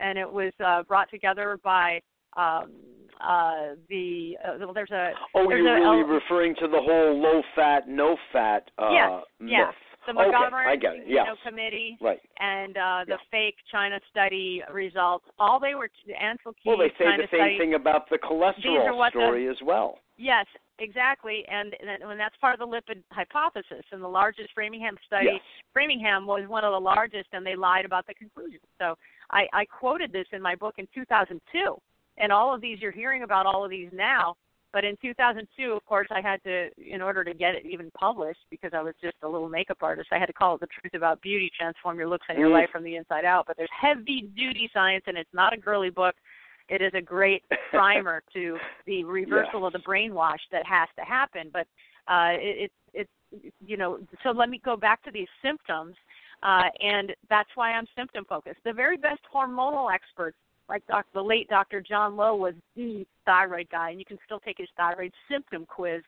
and it was uh, brought together by. Um, uh, the uh, well, there's a Oh, there's you're a, really a, referring to the whole low fat, no fat uh, Yes, myth. yes. The okay, Montgomery get it. you know, committee Right. and uh, the fake China study results. All they were Ancel Keys Well, they say China the same study. thing about the cholesterol what the- story as well. Yes, exactly, and and and that's part of the lipid hypothesis. And the largest Framingham study, Yes. Framingham was one of the largest, and they lied about the conclusions. So I, I quoted this in my book in 2002, and all of these you're hearing about all of these now. But in 2002, of course, I had to, in order to get it even published, because I was just a little makeup artist, I had to call it the truth about beauty, transform your looks and your Mm. life from the inside out. But there's heavy duty science, and it's not a girly book. It is a great primer to the reversal of the brainwash that has to happen. But uh, it, it, it's you know, so let me go back to these symptoms, uh, and that's why I'm symptom focused. The very best hormonal experts, like doc, the late Dr. John Lowe, was the thyroid guy, and you can still take his thyroid symptom quiz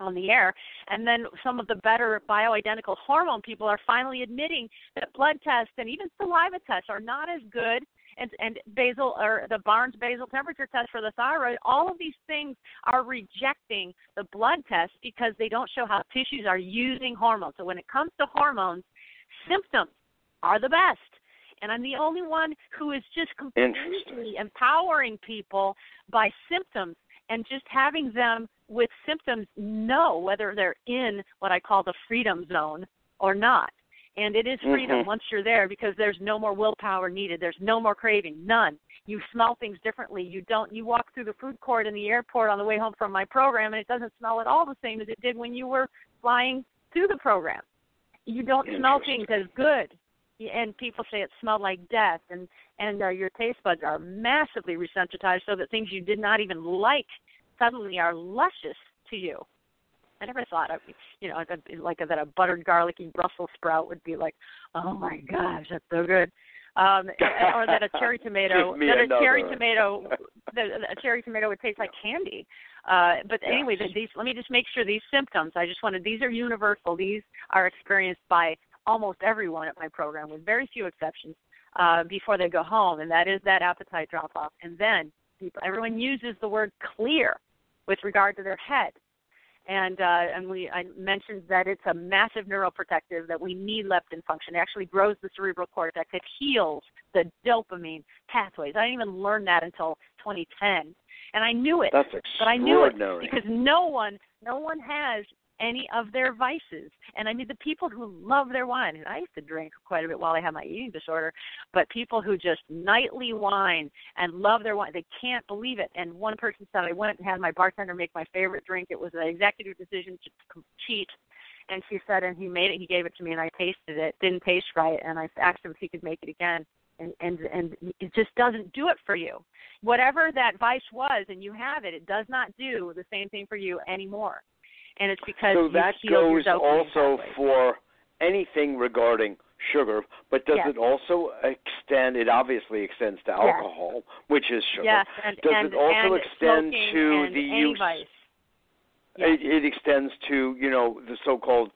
on the air. And then some of the better bioidentical hormone people are finally admitting that blood tests and even saliva tests are not as good and, and basal or the Barnes basal temperature test for the thyroid, all of these things are rejecting the blood test because they don't show how tissues are using hormones. So when it comes to hormones, symptoms are the best. And I'm the only one who is just completely empowering people by symptoms and just having them with symptoms know whether they're in what I call the freedom zone or not. And it is freedom Mhm. once you're there because there's no more willpower needed. There's no more craving, none. You smell things differently. You don't. You walk through the food court in the airport on the way home from my program, and it doesn't smell at all the same as it did when you were flying through the program. You don't smell things as good, and people say it smelled like death, and and uh, your taste buds are massively resensitized, so that things you did not even like suddenly are luscious to you. I never thought, I, you know, like that a buttered garlicky Brussels sprout would be like, oh my gosh, that's so good. Um, or that a cherry tomato, that a cherry tomato, that a cherry tomato would taste like candy. Uh, but anyway, these. Let me just make sure these symptoms. I just wanted. These are universal. These are experienced by almost everyone at my program, with very few exceptions, uh, before they go home, and that is that appetite drop off. And then people, everyone uses the word clear with regard to their head and uh, and we I mentioned that it's a massive neuroprotective that we need leptin function. It actually grows the cerebral cortex. It heals the dopamine pathways. I didn't even learn that until 2010, and I knew it, That's extraordinary. but I knew it because no one no one has any of their vices. And I mean, the people who love their wine, and I used to drink quite a bit while I had my eating disorder, but people who just nightly wine and love their wine, they can't believe it. And one person said, I went and had my bartender make my favorite drink. It was an executive decision to cheat. And she said, and he made it, he gave it to me, and I tasted it. Didn't taste right, and I asked him if he could make it again and and and it just doesn't do it for you whatever that vice was and you have it it does not do the same thing for you anymore and it's because so that goes also for anything regarding sugar, but does yes. it also extend? It obviously extends to alcohol, yes. which is sugar. Yes, and, does and, it also extend to the use? Yes. It, it extends to you know the so-called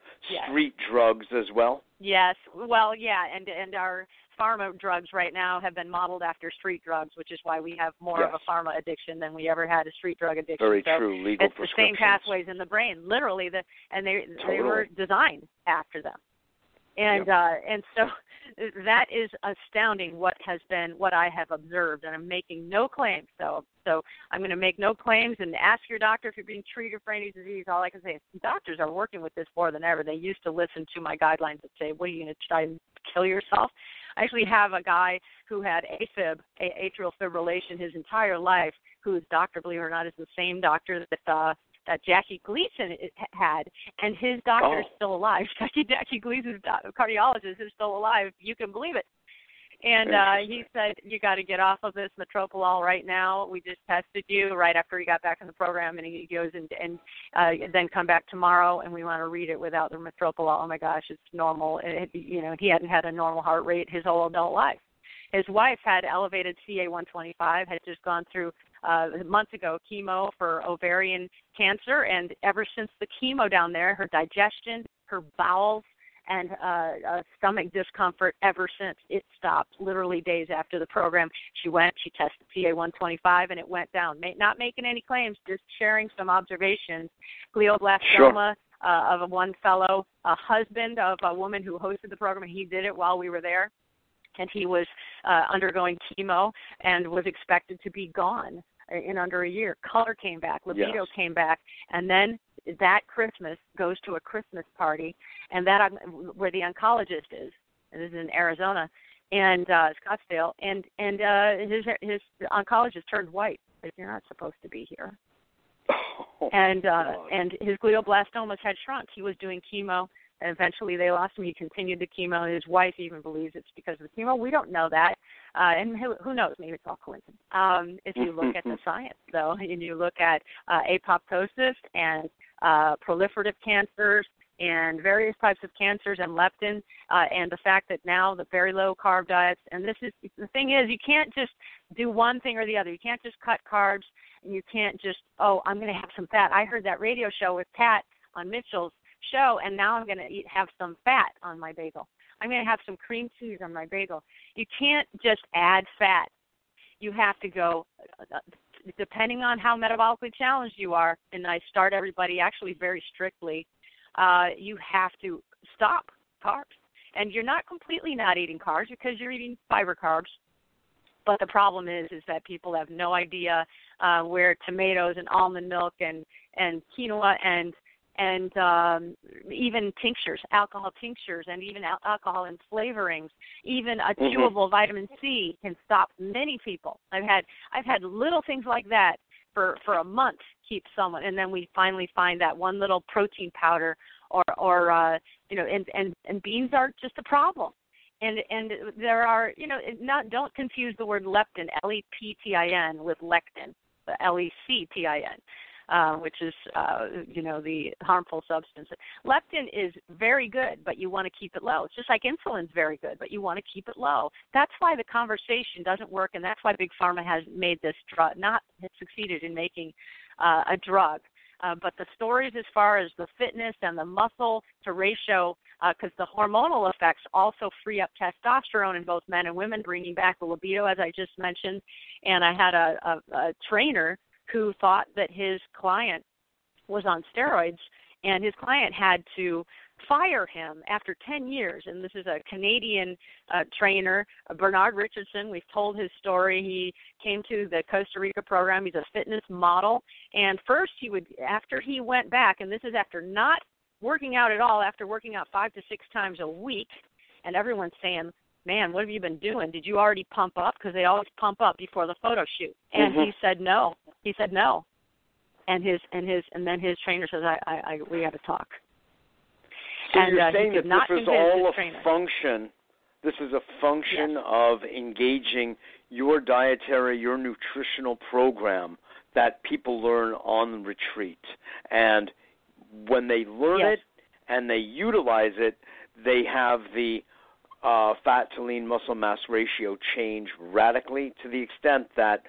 street drugs as well. Yes, well, yeah, and and our pharma drugs right now have been modeled after street drugs, which is why we have more yes. of a pharma addiction than we ever had a street drug addiction. Very so true. Legal it's the same pathways in the brain, literally. The and they totally. they were designed after them, and yep. uh, and so that is astounding. What has been what I have observed, and I'm making no claims. So so I'm going to make no claims and ask your doctor if you're being treated for any disease. All I can say is doctors are working with this more than ever. They used to listen to my guidelines and say, "What are you going to try and kill yourself?" I actually have a guy who had AFib, atrial fibrillation, his entire life, whose doctor, believe it or not, is the same doctor that uh, that Jackie Gleason had, and his doctor oh. is still alive. Jackie Jackie Gleason's cardiologist is still alive. You can believe it. And uh, he said, "You got to get off of this metoprolol right now. We just tested you right after he got back in the program, and he goes and and uh, then come back tomorrow, and we want to read it without the metoprolol. Oh my gosh, it's normal. It, you know, he hadn't had a normal heart rate his whole adult life. His wife had elevated CA125, had just gone through uh, months ago chemo for ovarian cancer, and ever since the chemo down there, her digestion, her bowels, and uh, uh, stomach discomfort ever since it stopped. Literally days after the program, she went, she tested CA125, and it went down. May, not making any claims, just sharing some observations. Glioblastoma. Sure. Uh, of a one fellow, a husband of a woman who hosted the program, and he did it while we were there and he was uh, undergoing chemo and was expected to be gone in under a year. Color came back, libido yes. came back, and then that Christmas goes to a Christmas party, and that where the oncologist is. And This is in Arizona, and uh, Scottsdale, and and uh, his his oncologist turned white. You're not supposed to be here. Oh, and uh, God. and his glioblastomas had shrunk. He was doing chemo and eventually they lost him. He continued the chemo. His wife even believes it's because of the chemo. We don't know that, uh, and who, who knows? Maybe it's all coincidence. Um, if you look at the science, though, and you look at uh, apoptosis and uh, proliferative cancers and various types of cancers and leptin, uh, and the fact that now the very low carb diets, and this is the thing is you can't just do one thing or the other. You can't just cut carbs, and you can't just oh I'm going to have some fat. I heard that radio show with Pat on Mitchell's show, and now I'm going to eat have some fat on my bagel. I'm going to have some cream cheese on my bagel. You can't just add fat. You have to go, uh, depending on how metabolically challenged you are, and I start everybody actually very strictly. Uh, you have to stop carbs, and you're not completely not eating carbs because you're eating fiber carbs. But the problem is, is that people have no idea uh, where tomatoes and almond milk and and quinoa and and um, even tinctures, alcohol tinctures, and even al- alcohol and flavorings, even a mm-hmm. chewable vitamin C can stop many people. I've had I've had little things like that for for a month keep someone, and then we finally find that one little protein powder, or or uh, you know, and and and beans are just a problem. And and there are you know not don't confuse the word leptin L E P T I N with lectin L E C T I N uh, which is uh, you know the harmful substance. Leptin is very good, but you want to keep it low. It's just like insulin's very good, but you want to keep it low. That's why the conversation doesn't work, and that's why big pharma has made this drug not succeeded in making uh, a drug. Uh, but the stories as far as the fitness and the muscle to ratio, because uh, the hormonal effects also free up testosterone in both men and women, bringing back the libido, as I just mentioned. And I had a, a, a trainer who thought that his client was on steroids and his client had to fire him after 10 years. And this is a canadian uh, trainer uh, bernard richardson. We've told his story. He came to the costa rica program. He's a fitness model. And first he would after he went back and this is after not working out at all after working out five to six times a week, and everyone's saying, "Man, what have you been doing? Did you already pump up?" Because they always pump up before the photo shoot. And mm-hmm. he said no. He said no. And his and his and then his trainer says, "I, I, I we got to talk." So and, you're uh, saying that this is all a function. This is a function yes. of engaging your dietary, your nutritional program that people learn on retreat. And when they learn yes. it and they utilize it, they have the uh, fat to lean muscle mass ratio change radically to the extent that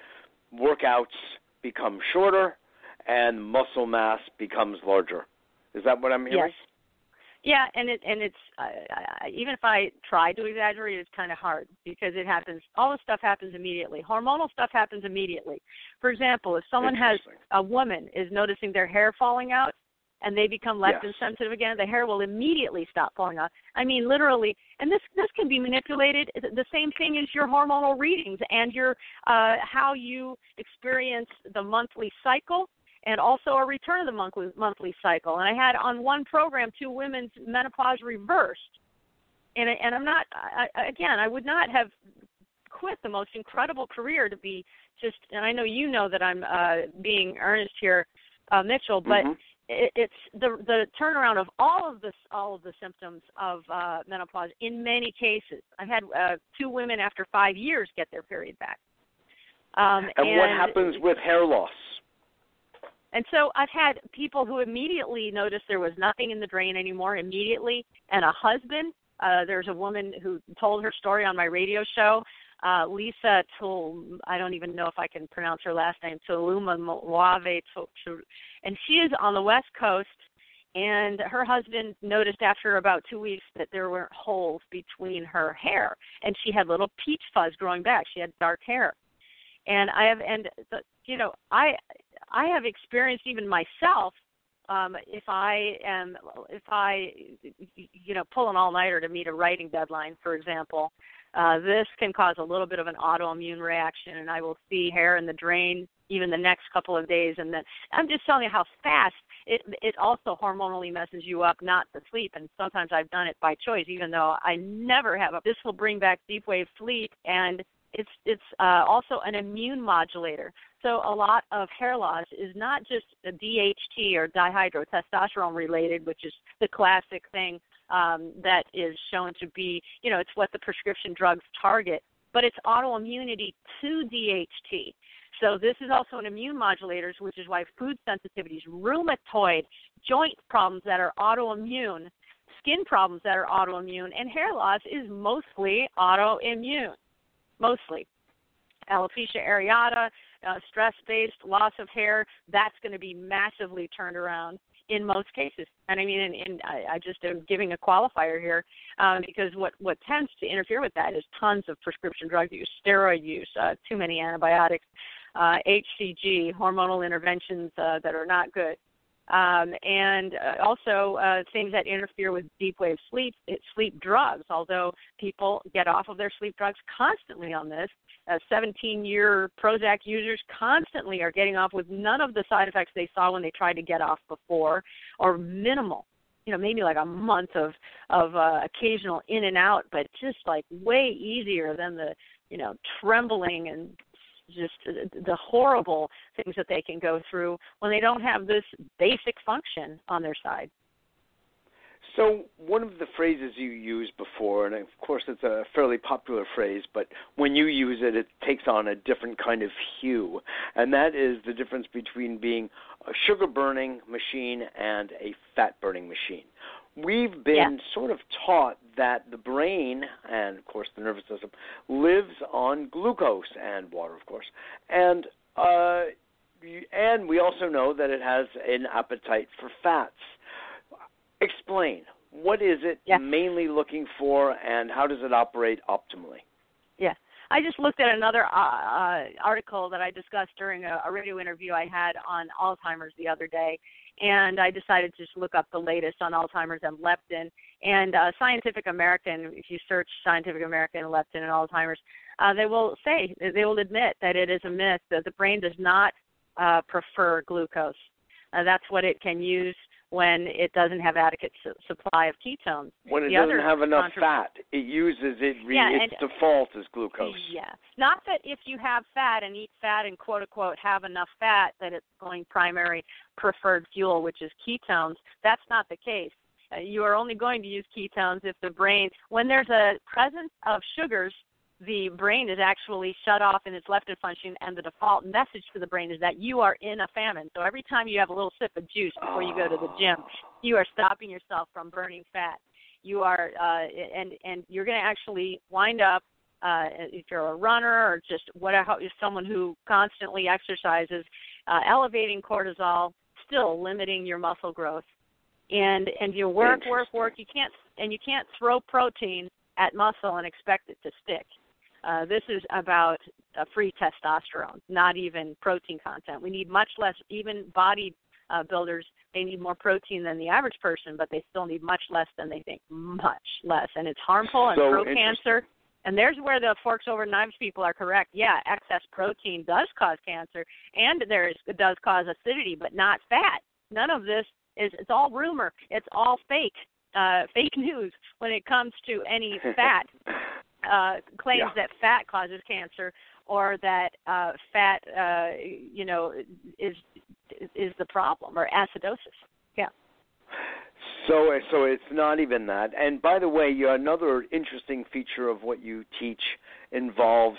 workouts become shorter and muscle mass becomes larger. Is that what I'm hearing? Yes. Yeah, and it and it's uh, even if I try to exaggerate, it's kind of hard because it happens. All the stuff happens immediately. Hormonal stuff happens immediately. For example, if someone has a woman is noticing their hair falling out, and they become leptin yes. sensitive again, the hair will immediately stop falling off. I mean, literally, and this this can be manipulated. The same thing as your hormonal readings and your uh, how you experience the monthly cycle and also a return of the monthly monthly cycle. And I had on one program two women's menopause reversed. And and I'm not I, again I would not have quit the most incredible career to be just and I know you know that I'm uh being earnest here uh Mitchell but mm-hmm. It, it's the the turnaround of all of this all of the symptoms of uh menopause in many cases. I've had uh two women after 5 years get their period back. Um, and, and what happens with hair loss? And so I've had people who immediately noticed there was nothing in the drain anymore immediately, and a husband. Uh, there's a woman who told her story on my radio show. Uh, Lisa Tul, I don't even know if I can pronounce her last name, Tuluma Moave, and she is on the West Coast. And her husband noticed after about two weeks that there were holes between her hair, and she had little peach fuzz growing back. She had dark hair, and I have, and the, you know, I I have experienced even myself um, if I am if I you know pull an all nighter to meet a writing deadline, for example, uh, this can cause a little bit of an autoimmune reaction, and I will see hair in the drain even the next couple of days, and then I'm just telling you how fast it it also hormonally messes you up, not the sleep. And sometimes I've done it by choice, even though I never have. A, this will bring back deep wave sleep and it's it's uh, also an immune modulator. So a lot of hair loss is not just a DHT or dihydrotestosterone related, which is the classic thing um, that is shown to be, you know, it's what the prescription drugs target, but it's autoimmunity to DHT. So this is also an immune modulator, which is why food sensitivities, rheumatoid, joint problems that are autoimmune, skin problems that are autoimmune, and hair loss is mostly autoimmune mostly. Alopecia areata, uh, stress based loss of hair, that's going to be massively turned around in most cases. And I mean, and, and I, I just am giving a qualifier here um, because what what tends to interfere with that is tons of prescription drug use, steroid use, uh, too many antibiotics, uh, HCG, hormonal interventions uh, that are not good um, and uh, also uh, things that interfere with deep wave sleep, sleep drugs. Although people get off of their sleep drugs constantly on this, uh, 17 year Prozac users constantly are getting off with none of the side effects they saw when they tried to get off before, or minimal. You know, maybe like a month of of uh, occasional in and out, but just like way easier than the you know trembling and just the horrible things that they can go through when they don't have this basic function on their side. So, one of the phrases you used before, and of course it's a fairly popular phrase, but when you use it, it takes on a different kind of hue, and that is the difference between being a sugar burning machine and a fat burning machine we've been yeah. sort of taught that the brain and of course the nervous system lives on glucose and water of course and uh and we also know that it has an appetite for fats explain what is it yeah. mainly looking for and how does it operate optimally yeah I just looked at another uh, uh, article that I discussed during a, a radio interview I had on Alzheimer's the other day, and I decided to just look up the latest on Alzheimer's and leptin. And uh, Scientific American, if you search Scientific American leptin and Alzheimer's, uh, they will say they will admit that it is a myth that the brain does not uh, prefer glucose. Uh, that's what it can use when it doesn't have adequate su- supply of ketones. When it the doesn't have enough fat, it uses it. Re- Yeah, its and- default is glucose. Yeah. Not that if you have fat and eat fat and quote unquote have enough fat that it's going primary preferred fuel, which is ketones. That's not the case. Uh, you are only going to use ketones if the brain, when there's a presence of sugars, the brain is actually shut off in its left leptin function, and the default message to the brain is that you are in a famine. So every time you have a little sip of juice before you go to the gym, you are stopping yourself from burning fat. You are, uh, and and you're going to actually wind up uh, if you're a runner or just whatever, someone who constantly exercises, uh, elevating cortisol, still limiting your muscle growth. And and you work, work, work. You can't and you can't throw protein at muscle and expect it to stick. Uh, this is about uh, free testosterone, not even protein content. We need much less. Even body uh, builders, they need more protein than the average person, but they still need much less than they think. Much less, and it's harmful and So pro cancer. And there's where the forks over knives people are correct. Yeah, excess protein does cause cancer, and there is it does cause acidity, but not fat. None of this is it's all rumor. It's all fake, uh, fake news when it comes to any fat uh, claims Yeah. that fat causes cancer or that uh, fat, uh, you know, is is the problem or acidosis. Yeah. So, so it's not even that. And by the way, another interesting feature of what you teach involves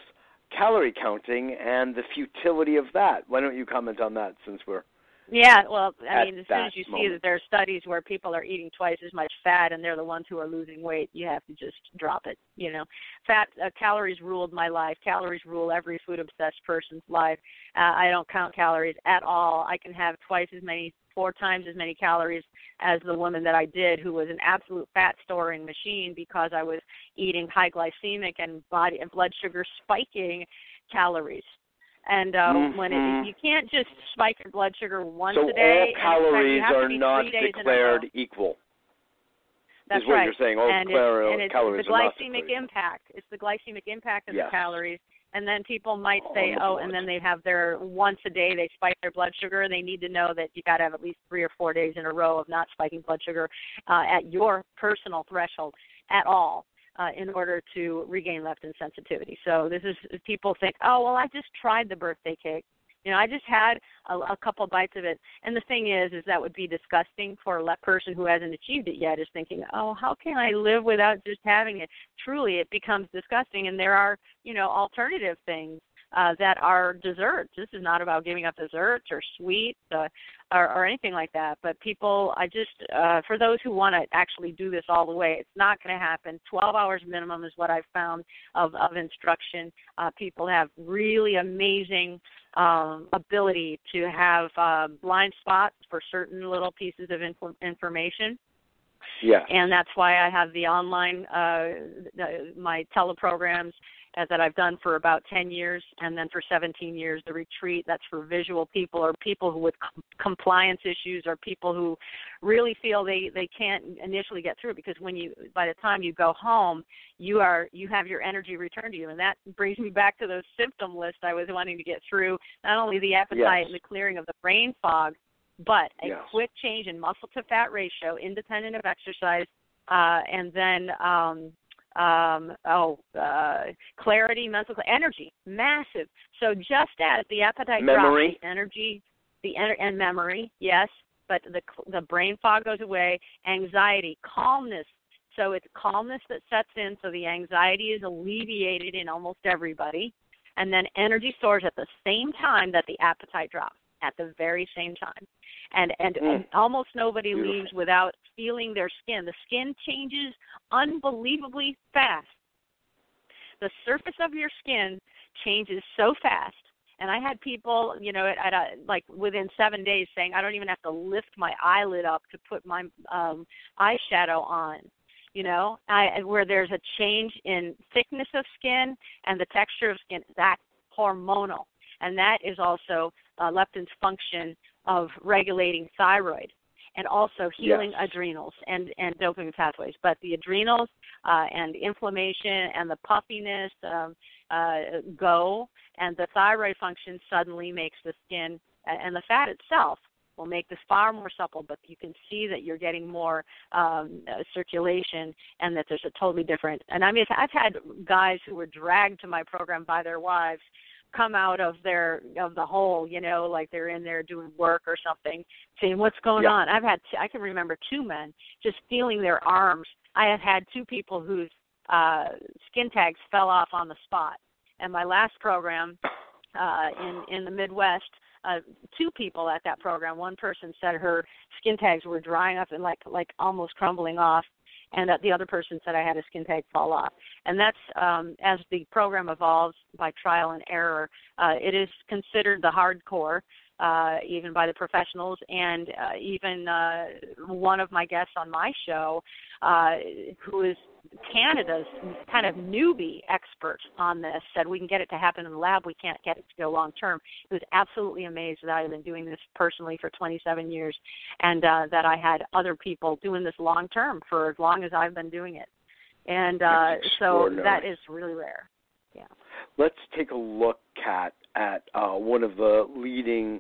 calorie counting and the futility of that. Why don't you comment on that since we're Yeah, well, I mean, as soon as you see that there are studies where people are eating twice as much fat and they're the ones who are losing weight, you have to just drop it. You know, fat uh, calories ruled my life. Calories rule every food obsessed person's life. Uh, I don't count calories at all. I can have twice as many, four times as many calories as the woman that I did, who was an absolute fat storing machine because I was eating high glycemic and body and blood sugar spiking calories. And uh, when Mhm. it, you can't just spike your blood sugar once so a day. So all fact, calories to are not three days in a declared equal. That's is what right. you're saying. All and it's, and it's calories the glycemic impact. It's the glycemic impact of Yes. the calories. And then people might say, the oh, and then they have their once a day they spike their blood sugar. They need to know that you got to have at least three or four days in a row of not spiking blood sugar uh, at your personal threshold at all. Uh, in order to regain leptin sensitivity. So this is people think, oh well, I just tried the birthday cake. You know, I just had a, a couple bites of it. And the thing is, is that would be disgusting for a person who hasn't achieved it yet. Is thinking, oh, how can I live without just having it? Truly, it becomes disgusting. And there are, you know, alternative things uh, that are desserts. This is not about giving up desserts or sweets uh, or, or anything like that. But people, I just, uh, for those who want to actually do this all the way, it's not going to happen. 12 hours minimum is what I've found of, of instruction. Uh, people have really amazing um, ability to have uh, blind spots for certain little pieces of info- information Yes. and that's why I have the online uh the, my teleprograms that I've done for about 10 years and then for 17 years the retreat that's for visual people or people who with com- compliance issues or people who really feel they they can't initially get through it because when you by the time you go home you are you have your energy returned to you and that brings me back to those symptom list I was wanting to get through not only the appetite Yes. and the clearing of the brain fog but a Yes. quick change in muscle to fat ratio independent of exercise uh, and then um, um, oh, uh, clarity, mental energy, massive. So just as the appetite Memory. drops, the energy, the ener- and memory, yes, but the the brain fog goes away. Anxiety, calmness. So it's calmness that sets in. So the anxiety is alleviated in almost everybody, and then energy soars at the same time that the appetite drops. At the very same time, and and, Mm. and almost nobody Beautiful. leaves without feeling their skin. The skin changes unbelievably fast. The surface of your skin changes so fast. And I had people, you know, at, a, like within seven days saying, I don't even have to lift my eyelid up to put my um, eyeshadow on. You know, I, where there's a change in thickness of skin and the texture of skin. That's hormonal, and that is also uh, leptin's function of regulating thyroid and also healing Yes. adrenals and and dopamine pathways. But the adrenals uh, and inflammation and the puffiness um, uh, go, and the thyroid function suddenly makes the skin and the fat itself will make this far more supple, but you can see that you're getting more um, uh, circulation and that there's a totally different. And I mean, I've had guys who were dragged to my program by their wives come out of their of the hole, you know, like they're in there doing work or something, saying what's going yeah. on. I've had I can remember two men just feeling their arms. I have had two people whose uh skin tags fell off on the spot. And my last program uh in in the Midwest, uh two people at that program, one person said her skin tags were drying up and like like almost crumbling off and that the other person said I had a skin tag fall off. And that's um, as the program evolves by trial and error. Uh, it is considered the hardcore, uh, even by the professionals, and uh, even uh, one of my guests on my show, uh, who is Canada's kind of newbie expert on this said we can get it to happen in the lab, we can't get it to go long term. He was absolutely amazed that I had been doing this personally for 27 years, and uh, that I had other people doing this long term for as long as I've been doing it, and uh, so that is really rare. Yeah. Let's take a look, Kat, at uh, one of the leading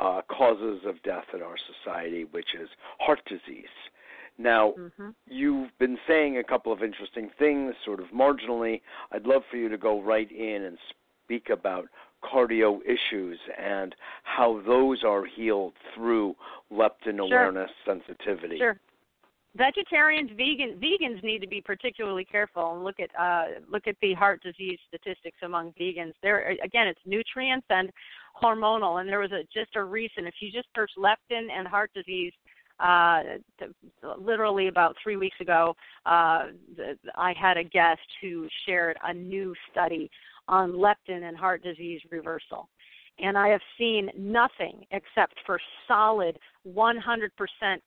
uh, causes of death in our society, which is heart disease. Now, mm-hmm. you've been saying a couple of interesting things, sort of marginally. I'd love for you to go right in and speak about cardio issues and how those are healed through leptin sure. awareness sensitivity. Sure. Vegetarians, vegan, vegans need to be particularly careful and look at uh, look at the heart disease statistics among vegans. There again, it's nutrients and hormonal. And there was a just a recent, if you just search leptin and heart disease, uh, literally about three weeks ago, uh, I had a guest who shared a new study on leptin and heart disease reversal. And I have seen nothing except for solid 100%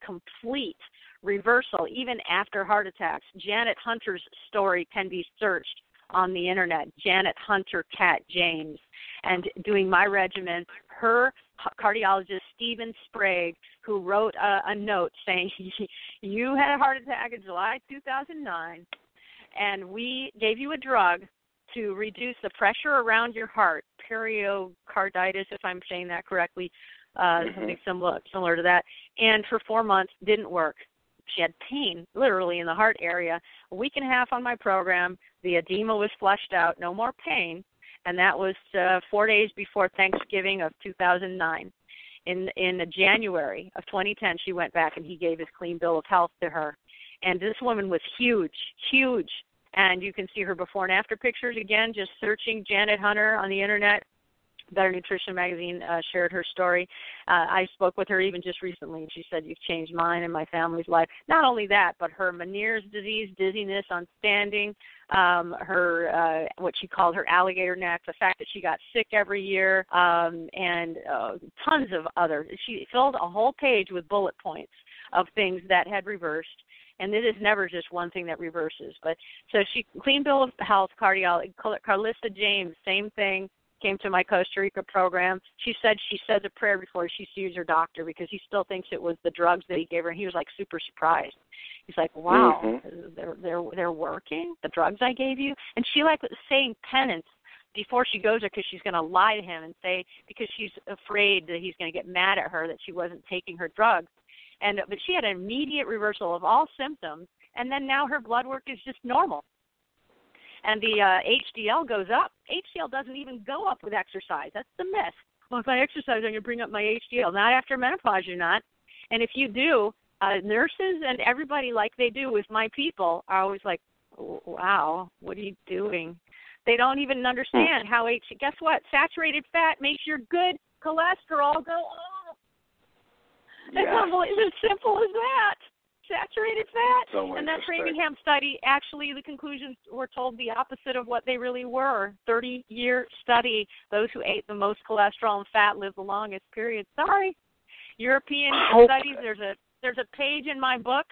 complete reversal, even after heart attacks. Janet Hunter's story can be searched on the internet, Janet Hunter Kat James. And doing my regimen, her cardiologist Stephen Sprague, who wrote a, a note saying you had a heart attack in July 2009, and we gave you a drug to reduce the pressure around your heart, pericarditis, if I'm saying that correctly, uh, mm-hmm. something similar similar to that, and for four months didn't work. She had pain literally in the heart area. A week and a half on my program, the edema was flushed out, no more pain and that was uh, four days before Thanksgiving of 2009. In in January of 2010, she went back and he gave his clean bill of health to her, and this woman was huge, huge. And you can see her before and after pictures again. Just searching Janet Hunter on the internet, Better Nutrition Magazine uh, shared her story. Uh, I spoke with her even just recently, and she said, You've changed mine and my family's life. Not only that, but her Meniere's disease, dizziness on standing, um, her, uh, what she called her alligator neck, the fact that she got sick every year, um, and uh, tons of other. She filled a whole page with bullet points of things that had reversed and it is never just one thing that reverses. But so she clean bill of health cardiology. Carlissa James, same thing came to my Costa Rica program, she said she says a prayer before she sees her doctor because he still thinks it was the drugs that he gave her. And he was like super surprised. He's like, "Wow, mm-hmm. they're they're they're working. The drugs I gave you." And she like was saying penance before she goes there because she's going to lie to him and say because she's afraid that he's going to get mad at her that she wasn't taking her drugs. And but she had an immediate reversal of all symptoms, and then now her blood work is just normal and the uh, HDL goes up. HDL doesn't even go up with exercise. That's the myth. Well, if I exercise, I'm going to bring up my HDL. Not after menopause, you're not. And if you do, uh, nurses and everybody, like they do with my people, are always like, "Wow, what are you doing?" They don't even understand how H. Guess what? Saturated fat makes your good cholesterol go up. Yeah. It's as simple as that saturated fat. So and that Framingham study, actually, the conclusions were told the opposite of what they really were. 30 year study. Those who ate the most cholesterol and fat lived the longest period. Sorry. European How? studies, there's a there's a page in my book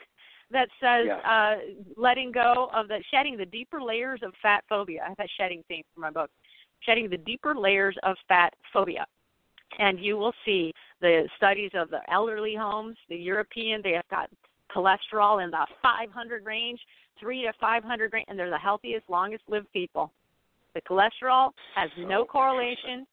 that says uh, letting go of the shedding the deeper layers of fat phobia. I have a shedding theme for my book. Shedding the deeper layers of fat phobia. And you will see the studies of the elderly homes, the European, they have got cholesterol in the 500 range, 3 to 500 range, and they're the healthiest, longest lived people. The cholesterol has no correlation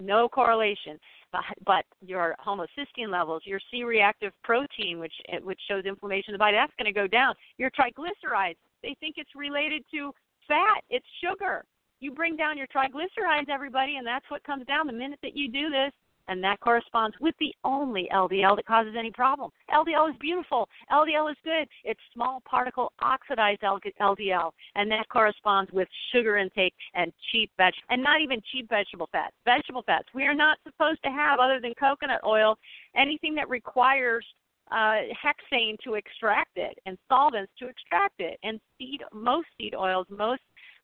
no correlation. But, but your homocysteine levels, your C-reactive protein, which which shows inflammation in the body, that's going to go down. Your triglycerides, they think it's related to fat. It's sugar. You bring down your triglycerides, everybody, and that's what comes down the minute that you do this and that corresponds with the only LDL that causes any problem. LDL is beautiful. LDL is good. It's small particle oxidized LDL, and that corresponds with sugar intake and cheap veg, and not even cheap vegetable fats. Vegetable fats. We are not supposed to have, other than coconut oil, anything that requires uh, hexane to extract it and solvents to extract it. And seed, most seed oils, most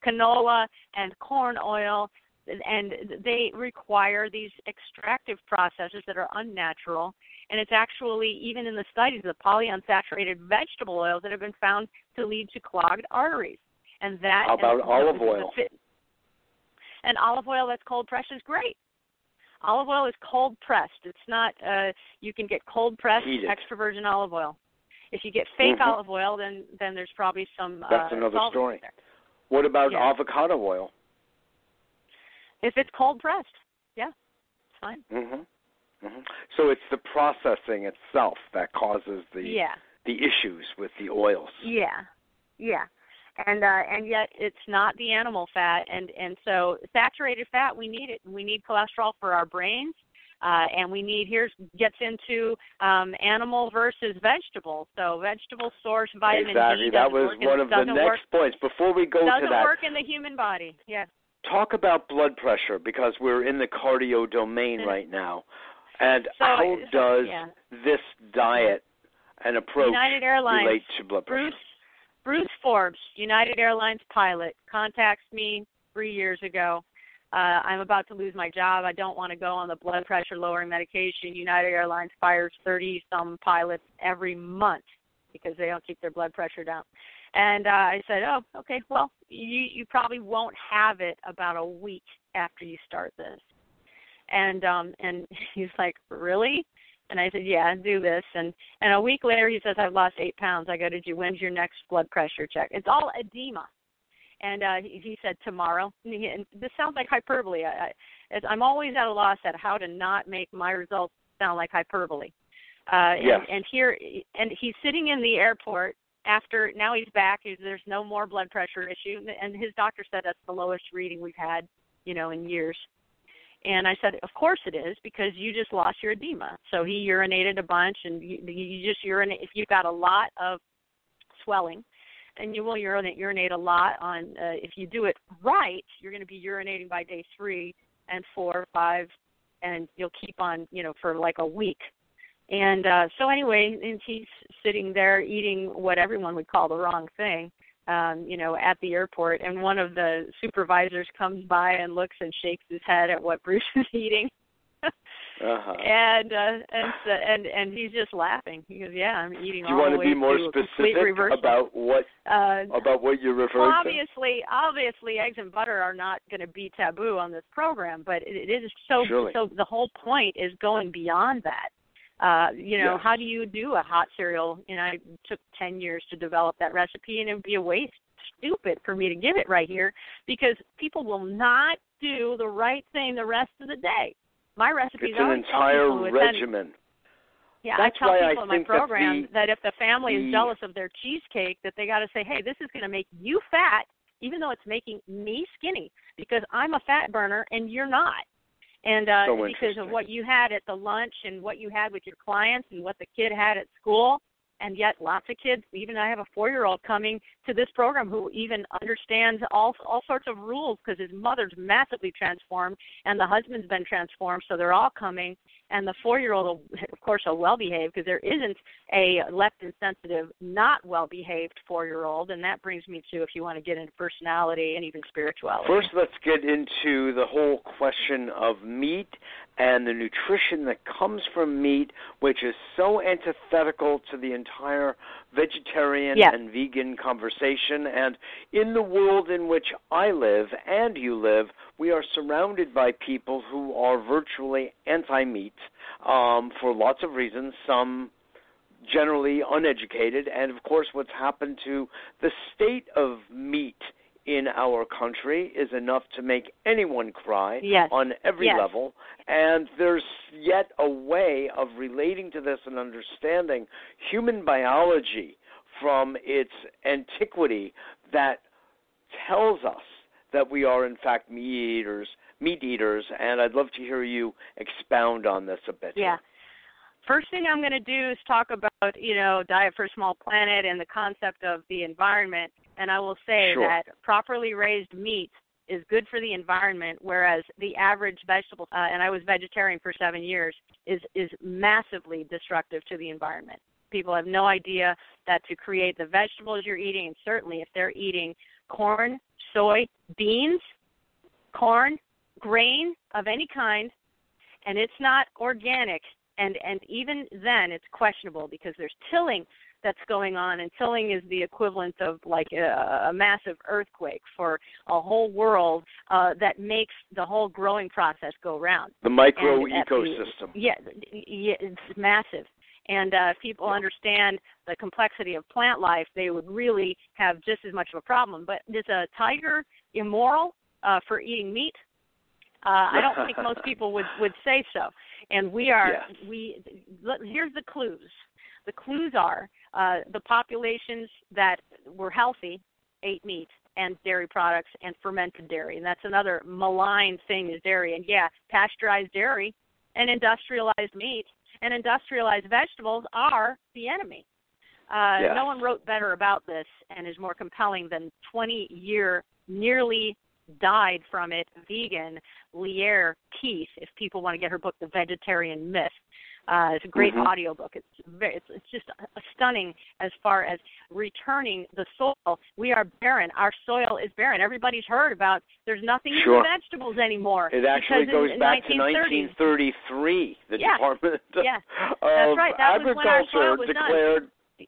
canola and corn oil and they require these extractive processes that are unnatural. And it's actually, even in the studies, the polyunsaturated vegetable oils that have been found to lead to clogged arteries. And that How about olive oil? And olive oil that's cold pressed is great. Olive oil is cold pressed. It's not. Uh, you can get cold pressed extra virgin olive oil. If you get fake mm-hmm. olive oil, then then there's probably some. That's uh, another story. What about yeah. avocado oil? If it's cold pressed, yeah, it's fine. Mhm. Mhm. So it's the processing itself that causes the yeah. the issues with the oils. Yeah. Yeah. And uh and yet it's not the animal fat and and so saturated fat we need it. We need cholesterol for our brains. Uh, and we need here's gets into um, animal versus vegetable. So vegetable source vitamin exactly. D. That was one of the next work, points. Before we go doesn't to that, work in the human body. Yes talk about blood pressure because we're in the cardio domain right now. And so, how does yeah. this diet and approach United Airlines, relate to blood pressure? Bruce Bruce Forbes, United Airlines pilot, contacts me three years ago. Uh, I'm about to lose my job. I don't want to go on the blood pressure lowering medication. United Airlines fires 30 some pilots every month because they don't keep their blood pressure down. And uh, I said, "Oh, okay. Well, you you probably won't have it about a week after you start this." And um and he's like, "Really?" And I said, "Yeah, do this." And and a week later, he says, "I've lost eight pounds." I go, "Did you? When's your next blood pressure check?" It's all edema. And uh, he, he said tomorrow. And, he, and this sounds like hyperbole. I, I, I'm always at a loss at how to not make my results sound like hyperbole. Uh, yes. and, and here, and he's sitting in the airport after now he's back. There's no more blood pressure issue, and his doctor said that's the lowest reading we've had, you know, in years. And I said, of course it is because you just lost your edema. So he urinated a bunch, and you, you just urinate. If you've got a lot of swelling, and you will urinate urinate a lot on. Uh, if you do it right, you're going to be urinating by day three and four, five, and you'll keep on, you know, for like a week and uh, so anyway, and he's sitting there eating what everyone would call the wrong thing, um, you know, at the airport. And one of the supervisors comes by and looks and shakes his head at what Bruce is eating. uh-huh. And uh, and so, and and he's just laughing. He goes, "Yeah, I'm eating Do you want to be more to specific about what uh, about what you referred well, to? obviously, obviously, eggs and butter are not going to be taboo on this program, but it, it is so. Surely. So the whole point is going beyond that uh, you know, yes. how do you do a hot cereal? And I took 10 years to develop that recipe, and it would be a waste, stupid for me to give it right here because people will not do the right thing the rest of the day. My recipe it's an entire regimen. Yeah, That's I tell why people I in my program that, the, that if the family the, is jealous of their cheesecake, that they got to say, "Hey, this is going to make you fat, even though it's making me skinny, because I'm a fat burner and you're not." And uh, so because of what you had at the lunch and what you had with your clients and what the kid had at school and yet lots of kids even i have a four year old coming to this program who even understands all all sorts of rules because his mother's massively transformed and the husband's been transformed so they're all coming and the four year old of course will well behave because there isn't a leptin sensitive not well behaved four year old and that brings me to if you want to get into personality and even spirituality. First let's get into the whole question of meat and the nutrition that comes from meat which is so antithetical to the entire vegetarian yes. and vegan conversation and in the world in which I live and you live we are surrounded by people who are virtually anti meat um, for lots of reasons, some generally uneducated, and of course, what's happened to the state of meat in our country is enough to make anyone cry yes. on every yes. level. And there's yet a way of relating to this and understanding human biology from its antiquity that tells us that we are in fact meat eaters meat eaters and I'd love to hear you expound on this a bit. Yeah. Here. First thing I'm going to do is talk about, you know, Diet for a Small Planet and the concept of the environment. And I will say sure. that properly raised meat is good for the environment, whereas the average vegetable, uh, and I was vegetarian for seven years, is is massively destructive to the environment. People have no idea that to create the vegetables you're eating, and certainly if they're eating corn, soy, beans, corn, grain of any kind, and it's not organic, and and even then it's questionable because there's tilling that's going on and tilling is the equivalent of like a, a massive earthquake for a whole world uh, that makes the whole growing process go round the micro and ecosystem the, yeah, yeah it's massive and uh, if people understand the complexity of plant life, they would really have just as much of a problem. But is a tiger immoral uh, for eating meat? Uh, I don't think most people would would say so. And we are yes. we. Here's the clues. The clues are uh, the populations that were healthy ate meat and dairy products and fermented dairy, and that's another malign thing is dairy. And yeah, pasteurized dairy and industrialized meat and industrialized vegetables are the enemy. Uh, yes. No one wrote better about this and is more compelling than 20 year nearly died from it vegan Lierre Keith. If people want to get her book, The Vegetarian Myth, uh, it's a great mm-hmm. audio book. It's very, it's, it's just stunning as far as returning the soil. We are barren. Our soil is barren. Everybody's heard about. There's nothing sure. in the vegetables anymore. It actually goes in, back in to 1933. The yeah. Department yeah. of That's right. That was when our Agriculture soil was declared done.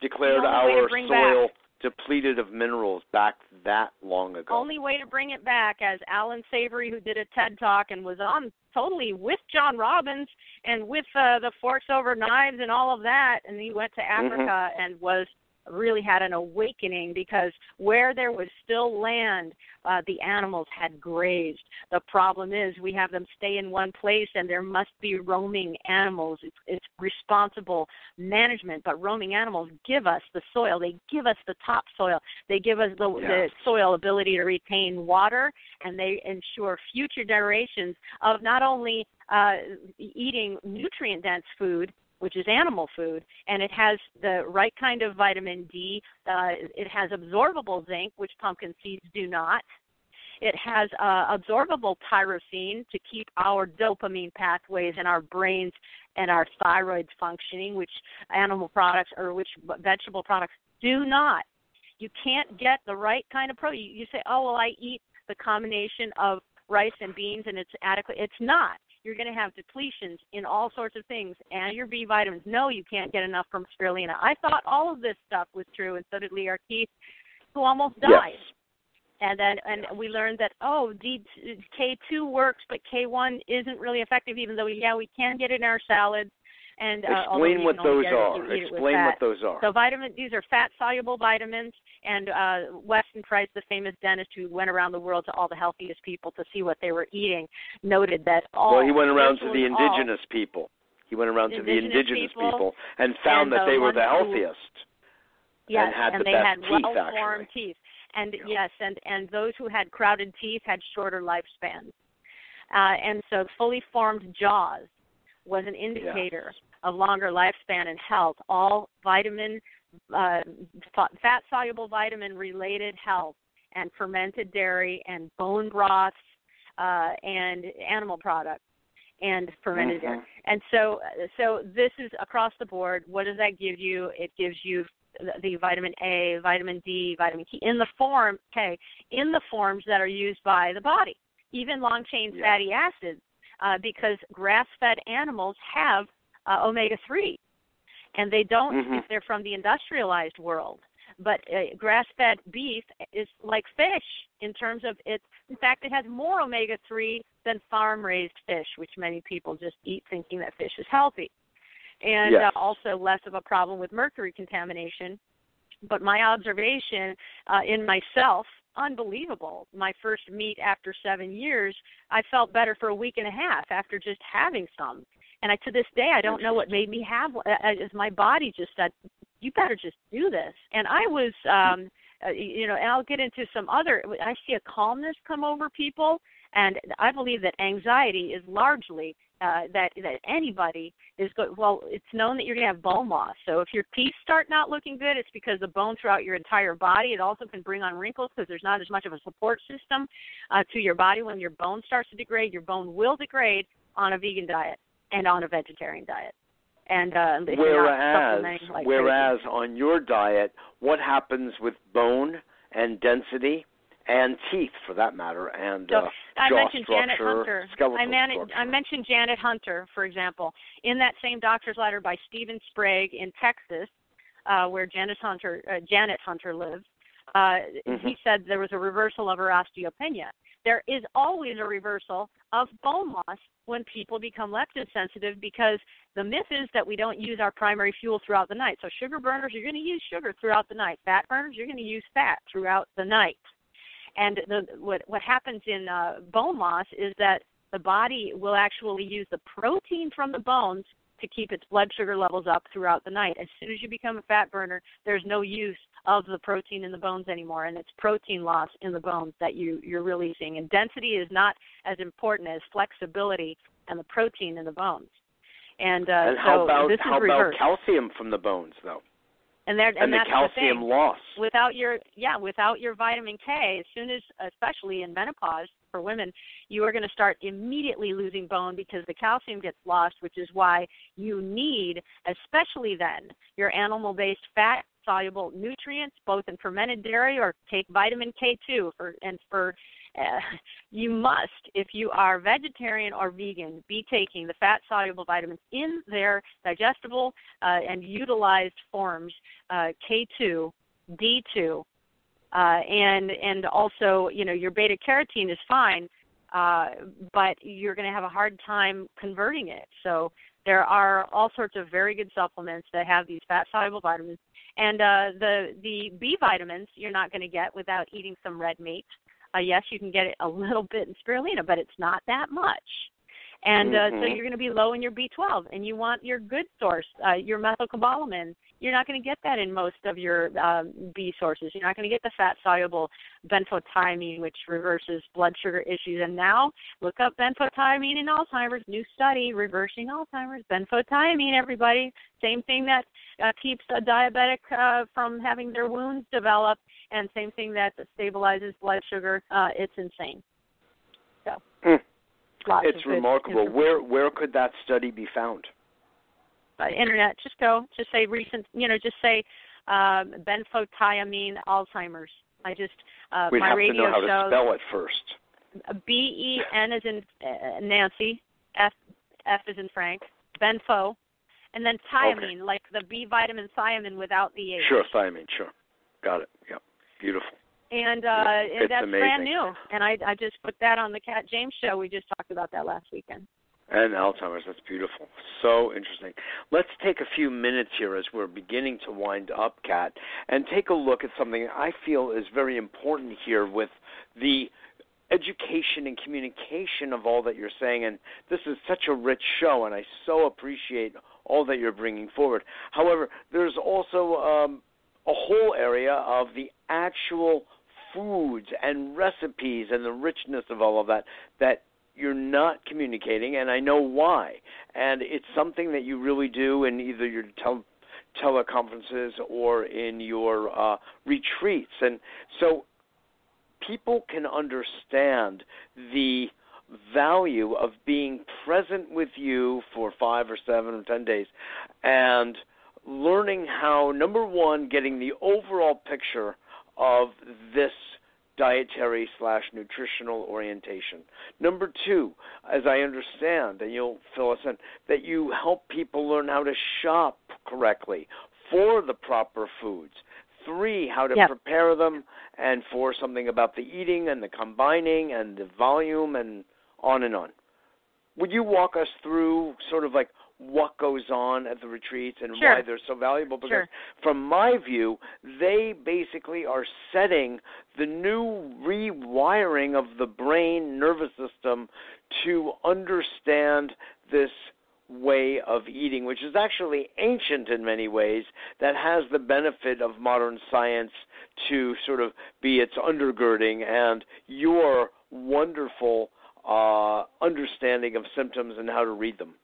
declared the only way our soil back depleted of minerals back that long ago. Only way to bring it back, as Allan Savory, who did a TED talk and was on totally with John Robbins and with uh, the forks over knives and all of that, and he went to Africa mm-hmm. and was really had an awakening because where there was still land, uh, the animals had grazed. The problem is we have them stay in one place, and there must be roaming animals. It's, it's responsible management, but roaming animals give us the soil. They give us the topsoil. They give us the, yes. the soil ability to retain water, and they ensure future generations of not only uh, eating nutrient dense food which is animal food, and it has the right kind of vitamin D. Uh, it has absorbable zinc, which pumpkin seeds do not. It has uh, absorbable tyrosine to keep our dopamine pathways in our brains and our thyroid functioning, which animal products or which vegetable products do not. You can't get the right kind of protein. You say, "Oh, well, I eat the combination of rice and beans and it's adequate." It's not you're going to have depletions in all sorts of things and your B vitamins. No, you can't get enough from spirulina. I thought all of this stuff was true, and so did Lierre Keith, who almost died. Yes. And then, and we learned that oh, D, K2 works, but K1 isn't really effective. Even though yeah, we can get it in our salads. And uh, explain what those are. Explain what those are. So vitamin, these are fat soluble vitamins. And uh, Weston Price, the famous dentist who went around the world to all the healthiest people to see what they were eating, noted that all. Well, he went around to the all, indigenous people. He went around to the indigenous people, people and found and that they were the who, healthiest. Yes, and, had and the they had well-formed actually. teeth. And Yeah. yes, and and those who had crowded teeth had shorter lifespans. Uh, and so fully formed jaws was an indicator of longer lifespan and health. All vitamin, uh, fat soluble vitamin related health, and fermented dairy and bone broths uh, and animal products and fermented Mhm. dairy. And so, so this is across the board. What does that give you? It gives you the, the vitamin A, vitamin D, vitamin K in the form okay, in the forms that are used by the body, even long chain Yeah. fatty acids uh, because grass fed animals have uh, omega 3. And they don't Mhm. if they're from the industrialized world. But uh, grass fed beef is like fish in terms of its, in fact, it has more omega 3 than farm raised fish, which many people just eat thinking that fish is healthy. And Yes. uh, also less of a problem with mercury contamination but my observation uh, in myself unbelievable. My first meet after seven years, I felt better for a week and a half after just having some. And I, to this day, I don't know what made me have. As my body just said, "You better just do this." And I was, um, uh, you know, and I'll get into some other. I see a calmness come over people, and I believe that anxiety is largely uh, that that anybody is. Well, it's known that you're going to have bone loss. So if your teeth start not looking good, it's because the bone throughout your entire body. It also can bring on wrinkles because there's not as much of a support system uh, to your body. When your bone starts to degrade, your bone will degrade on a vegan diet and on a vegetarian diet. And uh, whereas, like whereas on your diet, what happens with bone and density? And teeth for that matter, and so uh, I jaw mentioned Janet Hunter. I, structure. I mentioned Janet Hunter, for example, in that same doctor's letter by Stephen Sprague in Texas, uh, where Janet Hunter uh, Janet Hunter lives. Uh, mm-hmm. He said there was a reversal of her osteopenia. There is always a reversal of bone loss when people become leptin sensitive because the myth is that we don't use our primary fuel throughout the night. So sugar burners, you're going to use sugar throughout the night. Fat burners, you're going to use fat throughout the night. And the, what what happens in uh, bone loss is that the body will actually use the protein from the bones to keep its blood sugar levels up throughout the night. As soon as you become a fat burner, there's no use of the protein in the bones anymore, and it's protein loss in the bones that you you're releasing. And density is not as important as flexibility and the protein in the bones. And, uh, and so how about this how about reversed. calcium from the bones though? And there and, and, the that's calcium the loss. Without your yeah, without your vitamin K, as soon as especially in menopause for women, you are going to start immediately losing bone because the calcium gets lost, which is why you need, especially then, your animal based fat soluble nutrients, both in fermented dairy or take vitamin K2 for and for you must, if you are vegetarian or vegan, be taking the fat soluble vitamins in their digestible uh, and utilized forms, uh, K2, D2, uh, and and also you know your beta carotene is fine, uh, but you're going to have a hard time converting it. So there are all sorts of very good supplements that have these fat soluble vitamins, and uh, the the B vitamins you're not going to get without eating some red meat. Uh, yes, you can get it a little bit in spirulina, but it's not that much. And uh, mm-hmm. so you're going to be low in your B12, and you want your good source, uh, your methylcobalamin. You're not going to get that in most of your um, B sources. You're not going to get the fat soluble benfotiamine, which reverses blood sugar issues. And now, look up benfotiamine in Alzheimer's. New study reversing Alzheimer's. Benfotiamine, everybody. Same thing that uh, keeps a diabetic uh, from having their wounds develop, and same thing that stabilizes blood sugar. Uh, it's insane. So. Mm. It's remarkable. Where where could that study be found? Uh, internet. Just go. Just say recent. You know, just say um, benfotiamine Alzheimer's. I just uh, We'd my have radio to know how shows to spell it first. B E N is in uh, Nancy, F F is in Frank, benfo, and then thiamine, Okay. like the B vitamin thiamine without the H. Sure, thiamine. Sure, got it. Yeah, beautiful. And uh, and that's amazing. brand new. And I I just put that on the Kat James show. We just talked about that last weekend. And Alzheimer's, that's beautiful. So interesting. Let's take a few minutes here as we're beginning to wind up, Kat, and take a look at something I feel is very important here with the education and communication of all that you're saying. And this is such a rich show, and I so appreciate all that you're bringing forward. However, there's also um, a whole area of the actual foods and recipes and the richness of all of that that you're not communicating, and I know why. And it's something that you really do in either your tel- teleconferences or in your uh, retreats. And so people can understand the value of being present with you for five or seven or ten days and learning how, number one, getting the overall picture of this dietary slash nutritional orientation. Number two, as I understand, and you'll fill us in, that you help people learn how to shop correctly for the proper foods. Three, how to Yep. prepare them, and four, something about the eating and the combining and the volume and on and on. Would you walk us through sort of like what goes on at the retreats and sure. why they're so valuable because sure. from my view they basically are setting the new rewiring of the brain nervous system to understand this way of eating, which is actually ancient in many ways, that has the benefit of modern science to sort of be its undergirding, and your wonderful uh, understanding of symptoms and how to read them.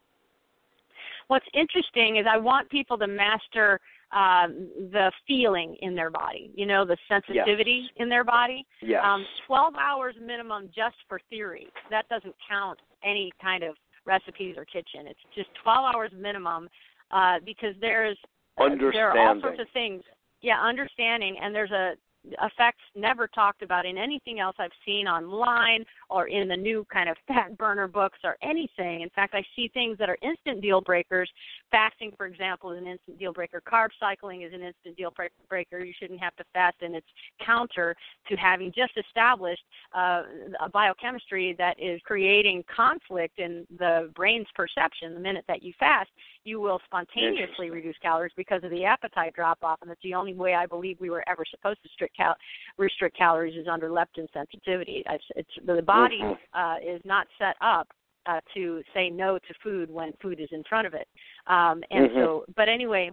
What's interesting is I want people to master um, the feeling in their body, you know, the sensitivity yes. in their body. Yes. Um, 12 hours minimum just for theory. That doesn't count any kind of recipes or kitchen. It's just 12 hours minimum uh, because there's uh, there are all sorts of things. Yeah, understanding, and there's a effects never talked about in anything else I've seen online or in the new kind of fat burner books or anything. In fact, I see things that are instant deal breakers. Fasting, for example, is an instant deal breaker. Carb cycling is an instant deal breaker. You shouldn't have to fast, and it's counter to having just established uh, a biochemistry that is creating conflict in the brain's perception. The minute that you fast, you will spontaneously reduce calories because of the appetite drop off, and that's the only way I believe we were ever supposed to restrict, cal- restrict calories is under leptin sensitivity. It's, it's the body uh, is not set up uh, to say no to food when food is in front of it. Um, and mm-hmm. so, but anyway,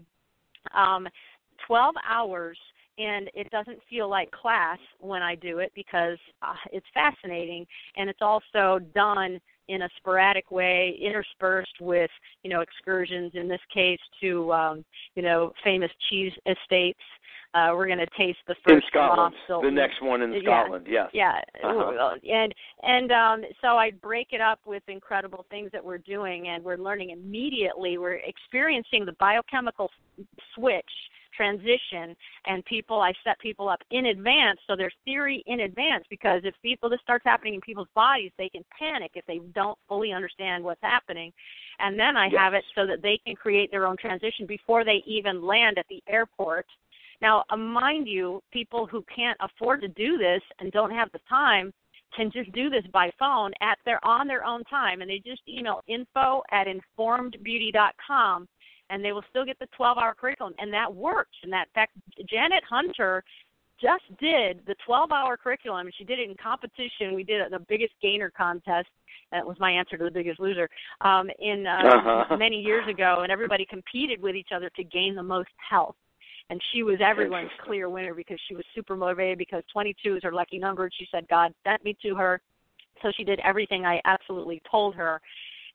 um, 12 hours and it doesn't feel like class when I do it because uh, it's fascinating and it's also done in a sporadic way, interspersed with you know excursions. In this case, to um, you know famous cheese estates. Uh, we're going to taste the first in Scotland. So, the next one in yeah, Scotland, yes. Yeah, uh-huh. and and um, so I break it up with incredible things that we're doing, and we're learning immediately. We're experiencing the biochemical switch transition and people I set people up in advance so there's theory in advance because if people this starts happening in people's bodies they can panic if they don't fully understand what's happening and then I yes. have it so that they can create their own transition before they even land at the airport now uh, mind you people who can't afford to do this and don't have the time can just do this by phone at their on their own time and they just email info at informedbeauty.com and they will still get the 12 hour curriculum and that works. And that in fact janet hunter just did the 12 hour curriculum. And she did it in competition. We did it the biggest gainer contest. That was my answer to the biggest loser um in uh, uh-huh. many years ago and everybody competed with each other to gain the most health and she was everyone's clear winner because she was super motivated because 22 is her lucky number. And she said god sent me to her. So she did everything i absolutely told her.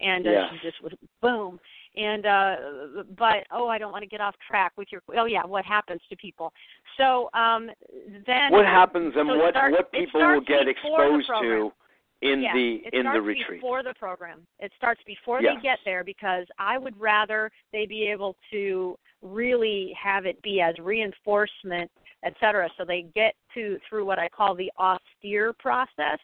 And uh, yes. she just was boom. And uh but oh i don't want to get off track with your oh yeah what happens to people. So um then what happens and so what starts, what people will get exposed to in yeah, the in the retreat. before the program. It starts before yes. they get there because i would rather they be able to really have it be as reinforcement et cetera so they get to through what i call the austere process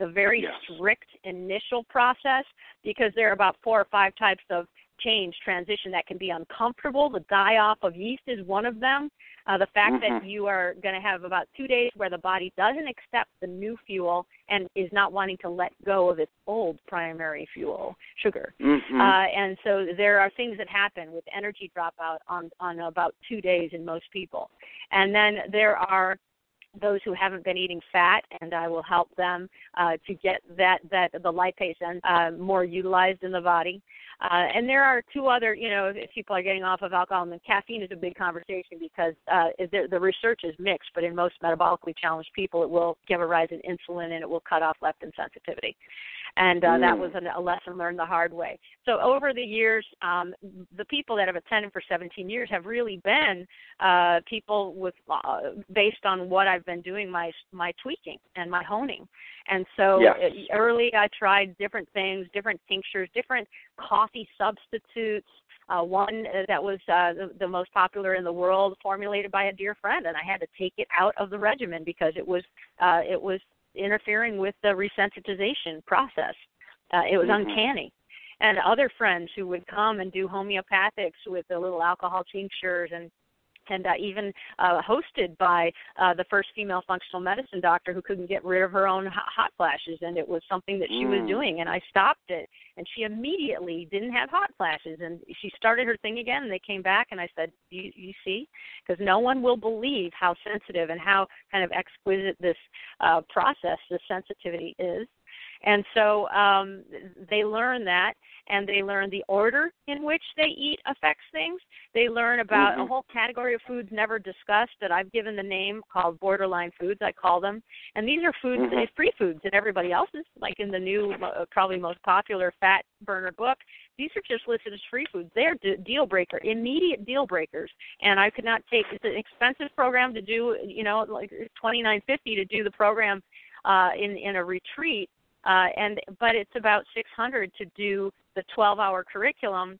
the very yes. strict initial process because there are about four or five types of change, transition that can be uncomfortable. The die off of yeast is one of them. Uh, the fact mm-hmm. that you are going to have about two days where the body doesn't accept the new fuel and is not wanting to let go of its old primary fuel, sugar. Mm-hmm. Uh, and so there are things that happen with energy dropout on on about two days in most people. And then there are those who haven't been eating fat, and I will help them uh, to get that that the lipase and uh, more utilized in the body. Uh, and there are two other, you know, if people are getting off of alcohol, and caffeine is a big conversation because uh, the, the research is mixed, but in most metabolically challenged people, it will give a rise in insulin and it will cut off leptin sensitivity and uh, mm. that was a, a lesson learned the hard way. So over the years, um, the people that have attended for 17 years have really been uh, people with uh, based on what I've been doing my my tweaking and my honing. And so yes. early, I tried different things, different tinctures, different coffee substitutes. Uh, one that was uh, the, the most popular in the world, formulated by a dear friend, and I had to take it out of the regimen because it was uh, it was interfering with the resensitization process. Uh, it was mm-hmm. uncanny. And other friends who would come and do homeopathics with the little alcohol tinctures and and uh, even uh, hosted by uh, the first female functional medicine doctor who couldn't get rid of her own hot flashes, and it was something that she mm. was doing, and I stopped it, and she immediately didn't have hot flashes, and she started her thing again, and they came back, and I said, "You, you see, because no one will believe how sensitive and how kind of exquisite this uh, process, this sensitivity is." And so um, they learn that, and they learn the order in which they eat affects things. They learn about mm-hmm. a whole category of foods never discussed that I've given the name called borderline foods. I call them, and these are foods, mm-hmm. free foods that everybody else's, like in the new, uh, probably most popular fat burner book. These are just listed as free foods. They're d- deal breaker, immediate deal breakers, and I could not take. It's an expensive program to do. You know, like twenty nine fifty to do the program uh, in in a retreat uh, and but it's about 600 to do the 12-hour curriculum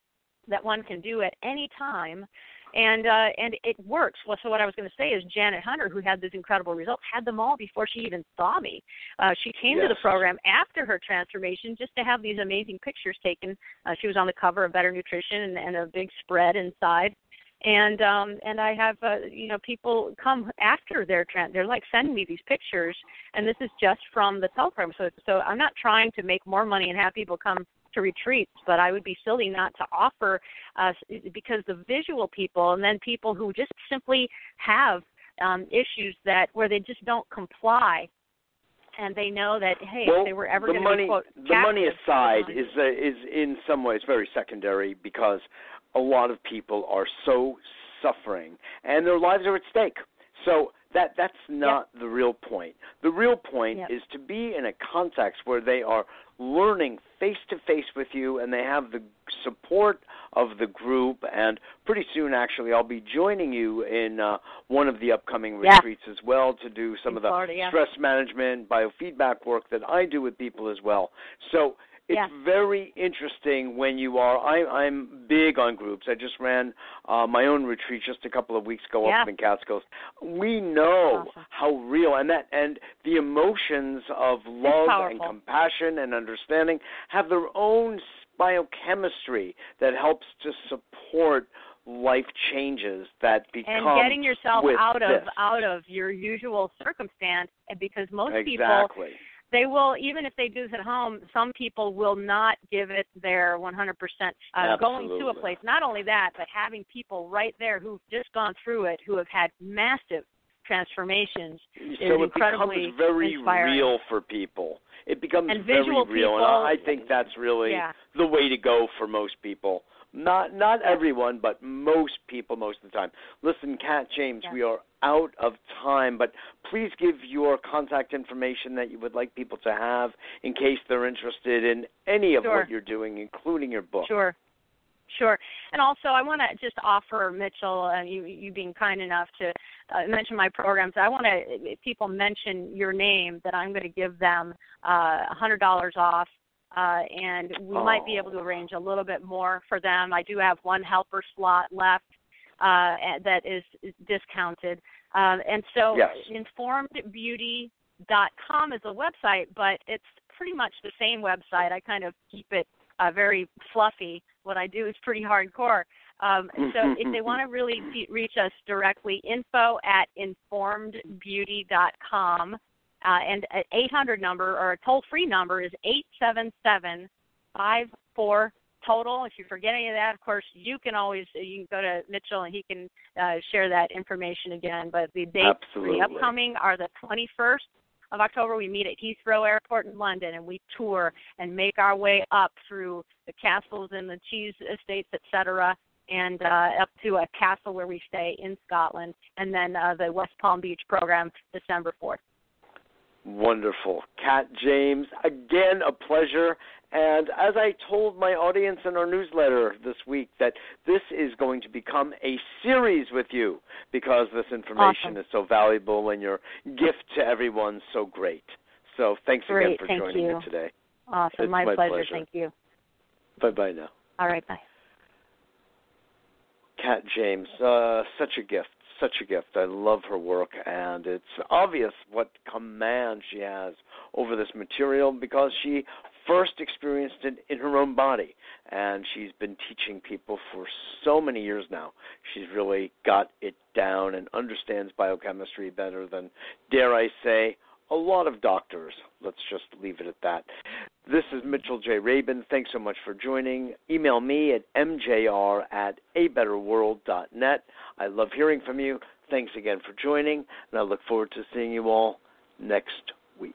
that one can do at any time and uh, and it works. Well, so what I was going to say is Janet Hunter, who had these incredible results, had them all before she even saw me. Uh, she came yes. to the program after her transformation just to have these amazing pictures taken. Uh, she was on the cover of Better Nutrition and, and a big spread inside and um and i have uh, you know people come after their trend. They're like sending me these pictures and this is just from the teleprogram so so i'm not trying to make more money and have people come to retreats but i would be silly not to offer uh because the visual people and then people who just simply have um issues that where they just don't comply and they know that hey, well, if they were ever going to quote, the money aside is uh, is in some ways very secondary because a lot of people are so suffering and their lives are at stake. So that that's not yep. the real point. The real point yep. is to be in a context where they are learning face to face with you and they have the support of the group and pretty soon actually I'll be joining you in uh, one of the upcoming yeah. retreats as well to do some in of the Florida, yeah. stress management biofeedback work that I do with people as well. So it's yeah. very interesting when you are. I, I'm big on groups. I just ran uh, my own retreat just a couple of weeks ago yeah. up in Catskills. We know awesome. how real and that and the emotions of love and compassion and understanding have their own biochemistry that helps to support life changes that become and getting yourself out of this. out of your usual circumstance and because most exactly. people they will even if they do this at home some people will not give it their 100% uh, going to a place not only that but having people right there who've just gone through it who have had massive transformations so is it incredibly becomes very inspiring. real for people. It becomes and very real people, and i think that's really yeah. the way to go for most people. Not not everyone but most people most of the time. Listen Kat James yes. we are out of time but please give your contact information that you would like people to have in case they're interested in any of sure. what you're doing including your book sure Sure. And also, I want to just offer Mitchell, uh, you you being kind enough to uh, mention my programs. I want to, if people mention your name, that I'm going to give them uh, a hundred dollars off, uh, and we oh. might be able to arrange a little bit more for them. I do have one helper slot left uh, that is, is discounted, um, and so yes. informedbeauty.com is a website, but it's pretty much the same website. I kind of keep it uh, very fluffy. What I do is pretty hardcore. Um, so if they want to really be, reach us directly, info at informedbeauty.com. Uh, and an 800 number or a toll free number is 877 54 total. If you forget any of that, of course, you can always you can go to Mitchell and he can uh, share that information again. But the dates Absolutely. for the upcoming are the 21st of October, we meet at Heathrow Airport in London, and we tour and make our way up through the castles and the cheese estates, etc., and uh, up to a castle where we stay in Scotland, and then uh, the West Palm Beach program, December 4th. Wonderful. Kat James, again, a pleasure. And as I told my audience in our newsletter this week, that this is going to become a series with you because this information awesome. is so valuable and your gift to everyone so great. So thanks great. again for Thank joining you. me today. Awesome. It's my, my pleasure. pleasure. Thank you. Bye bye now. All right. Bye. Kat James, uh, such a gift such a gift. I love her work, and it's obvious what command she has over this material because she first experienced it in her own body, and she's been teaching people for so many years now. She's really got it down and understands biochemistry better than, dare I say, a lot of doctors. Let's just leave it at that. This is Mitchell J. Rabin. Thanks so much for joining. Email me at mjr at abetterworld.net. I love hearing from you. Thanks again for joining, and I look forward to seeing you all next week.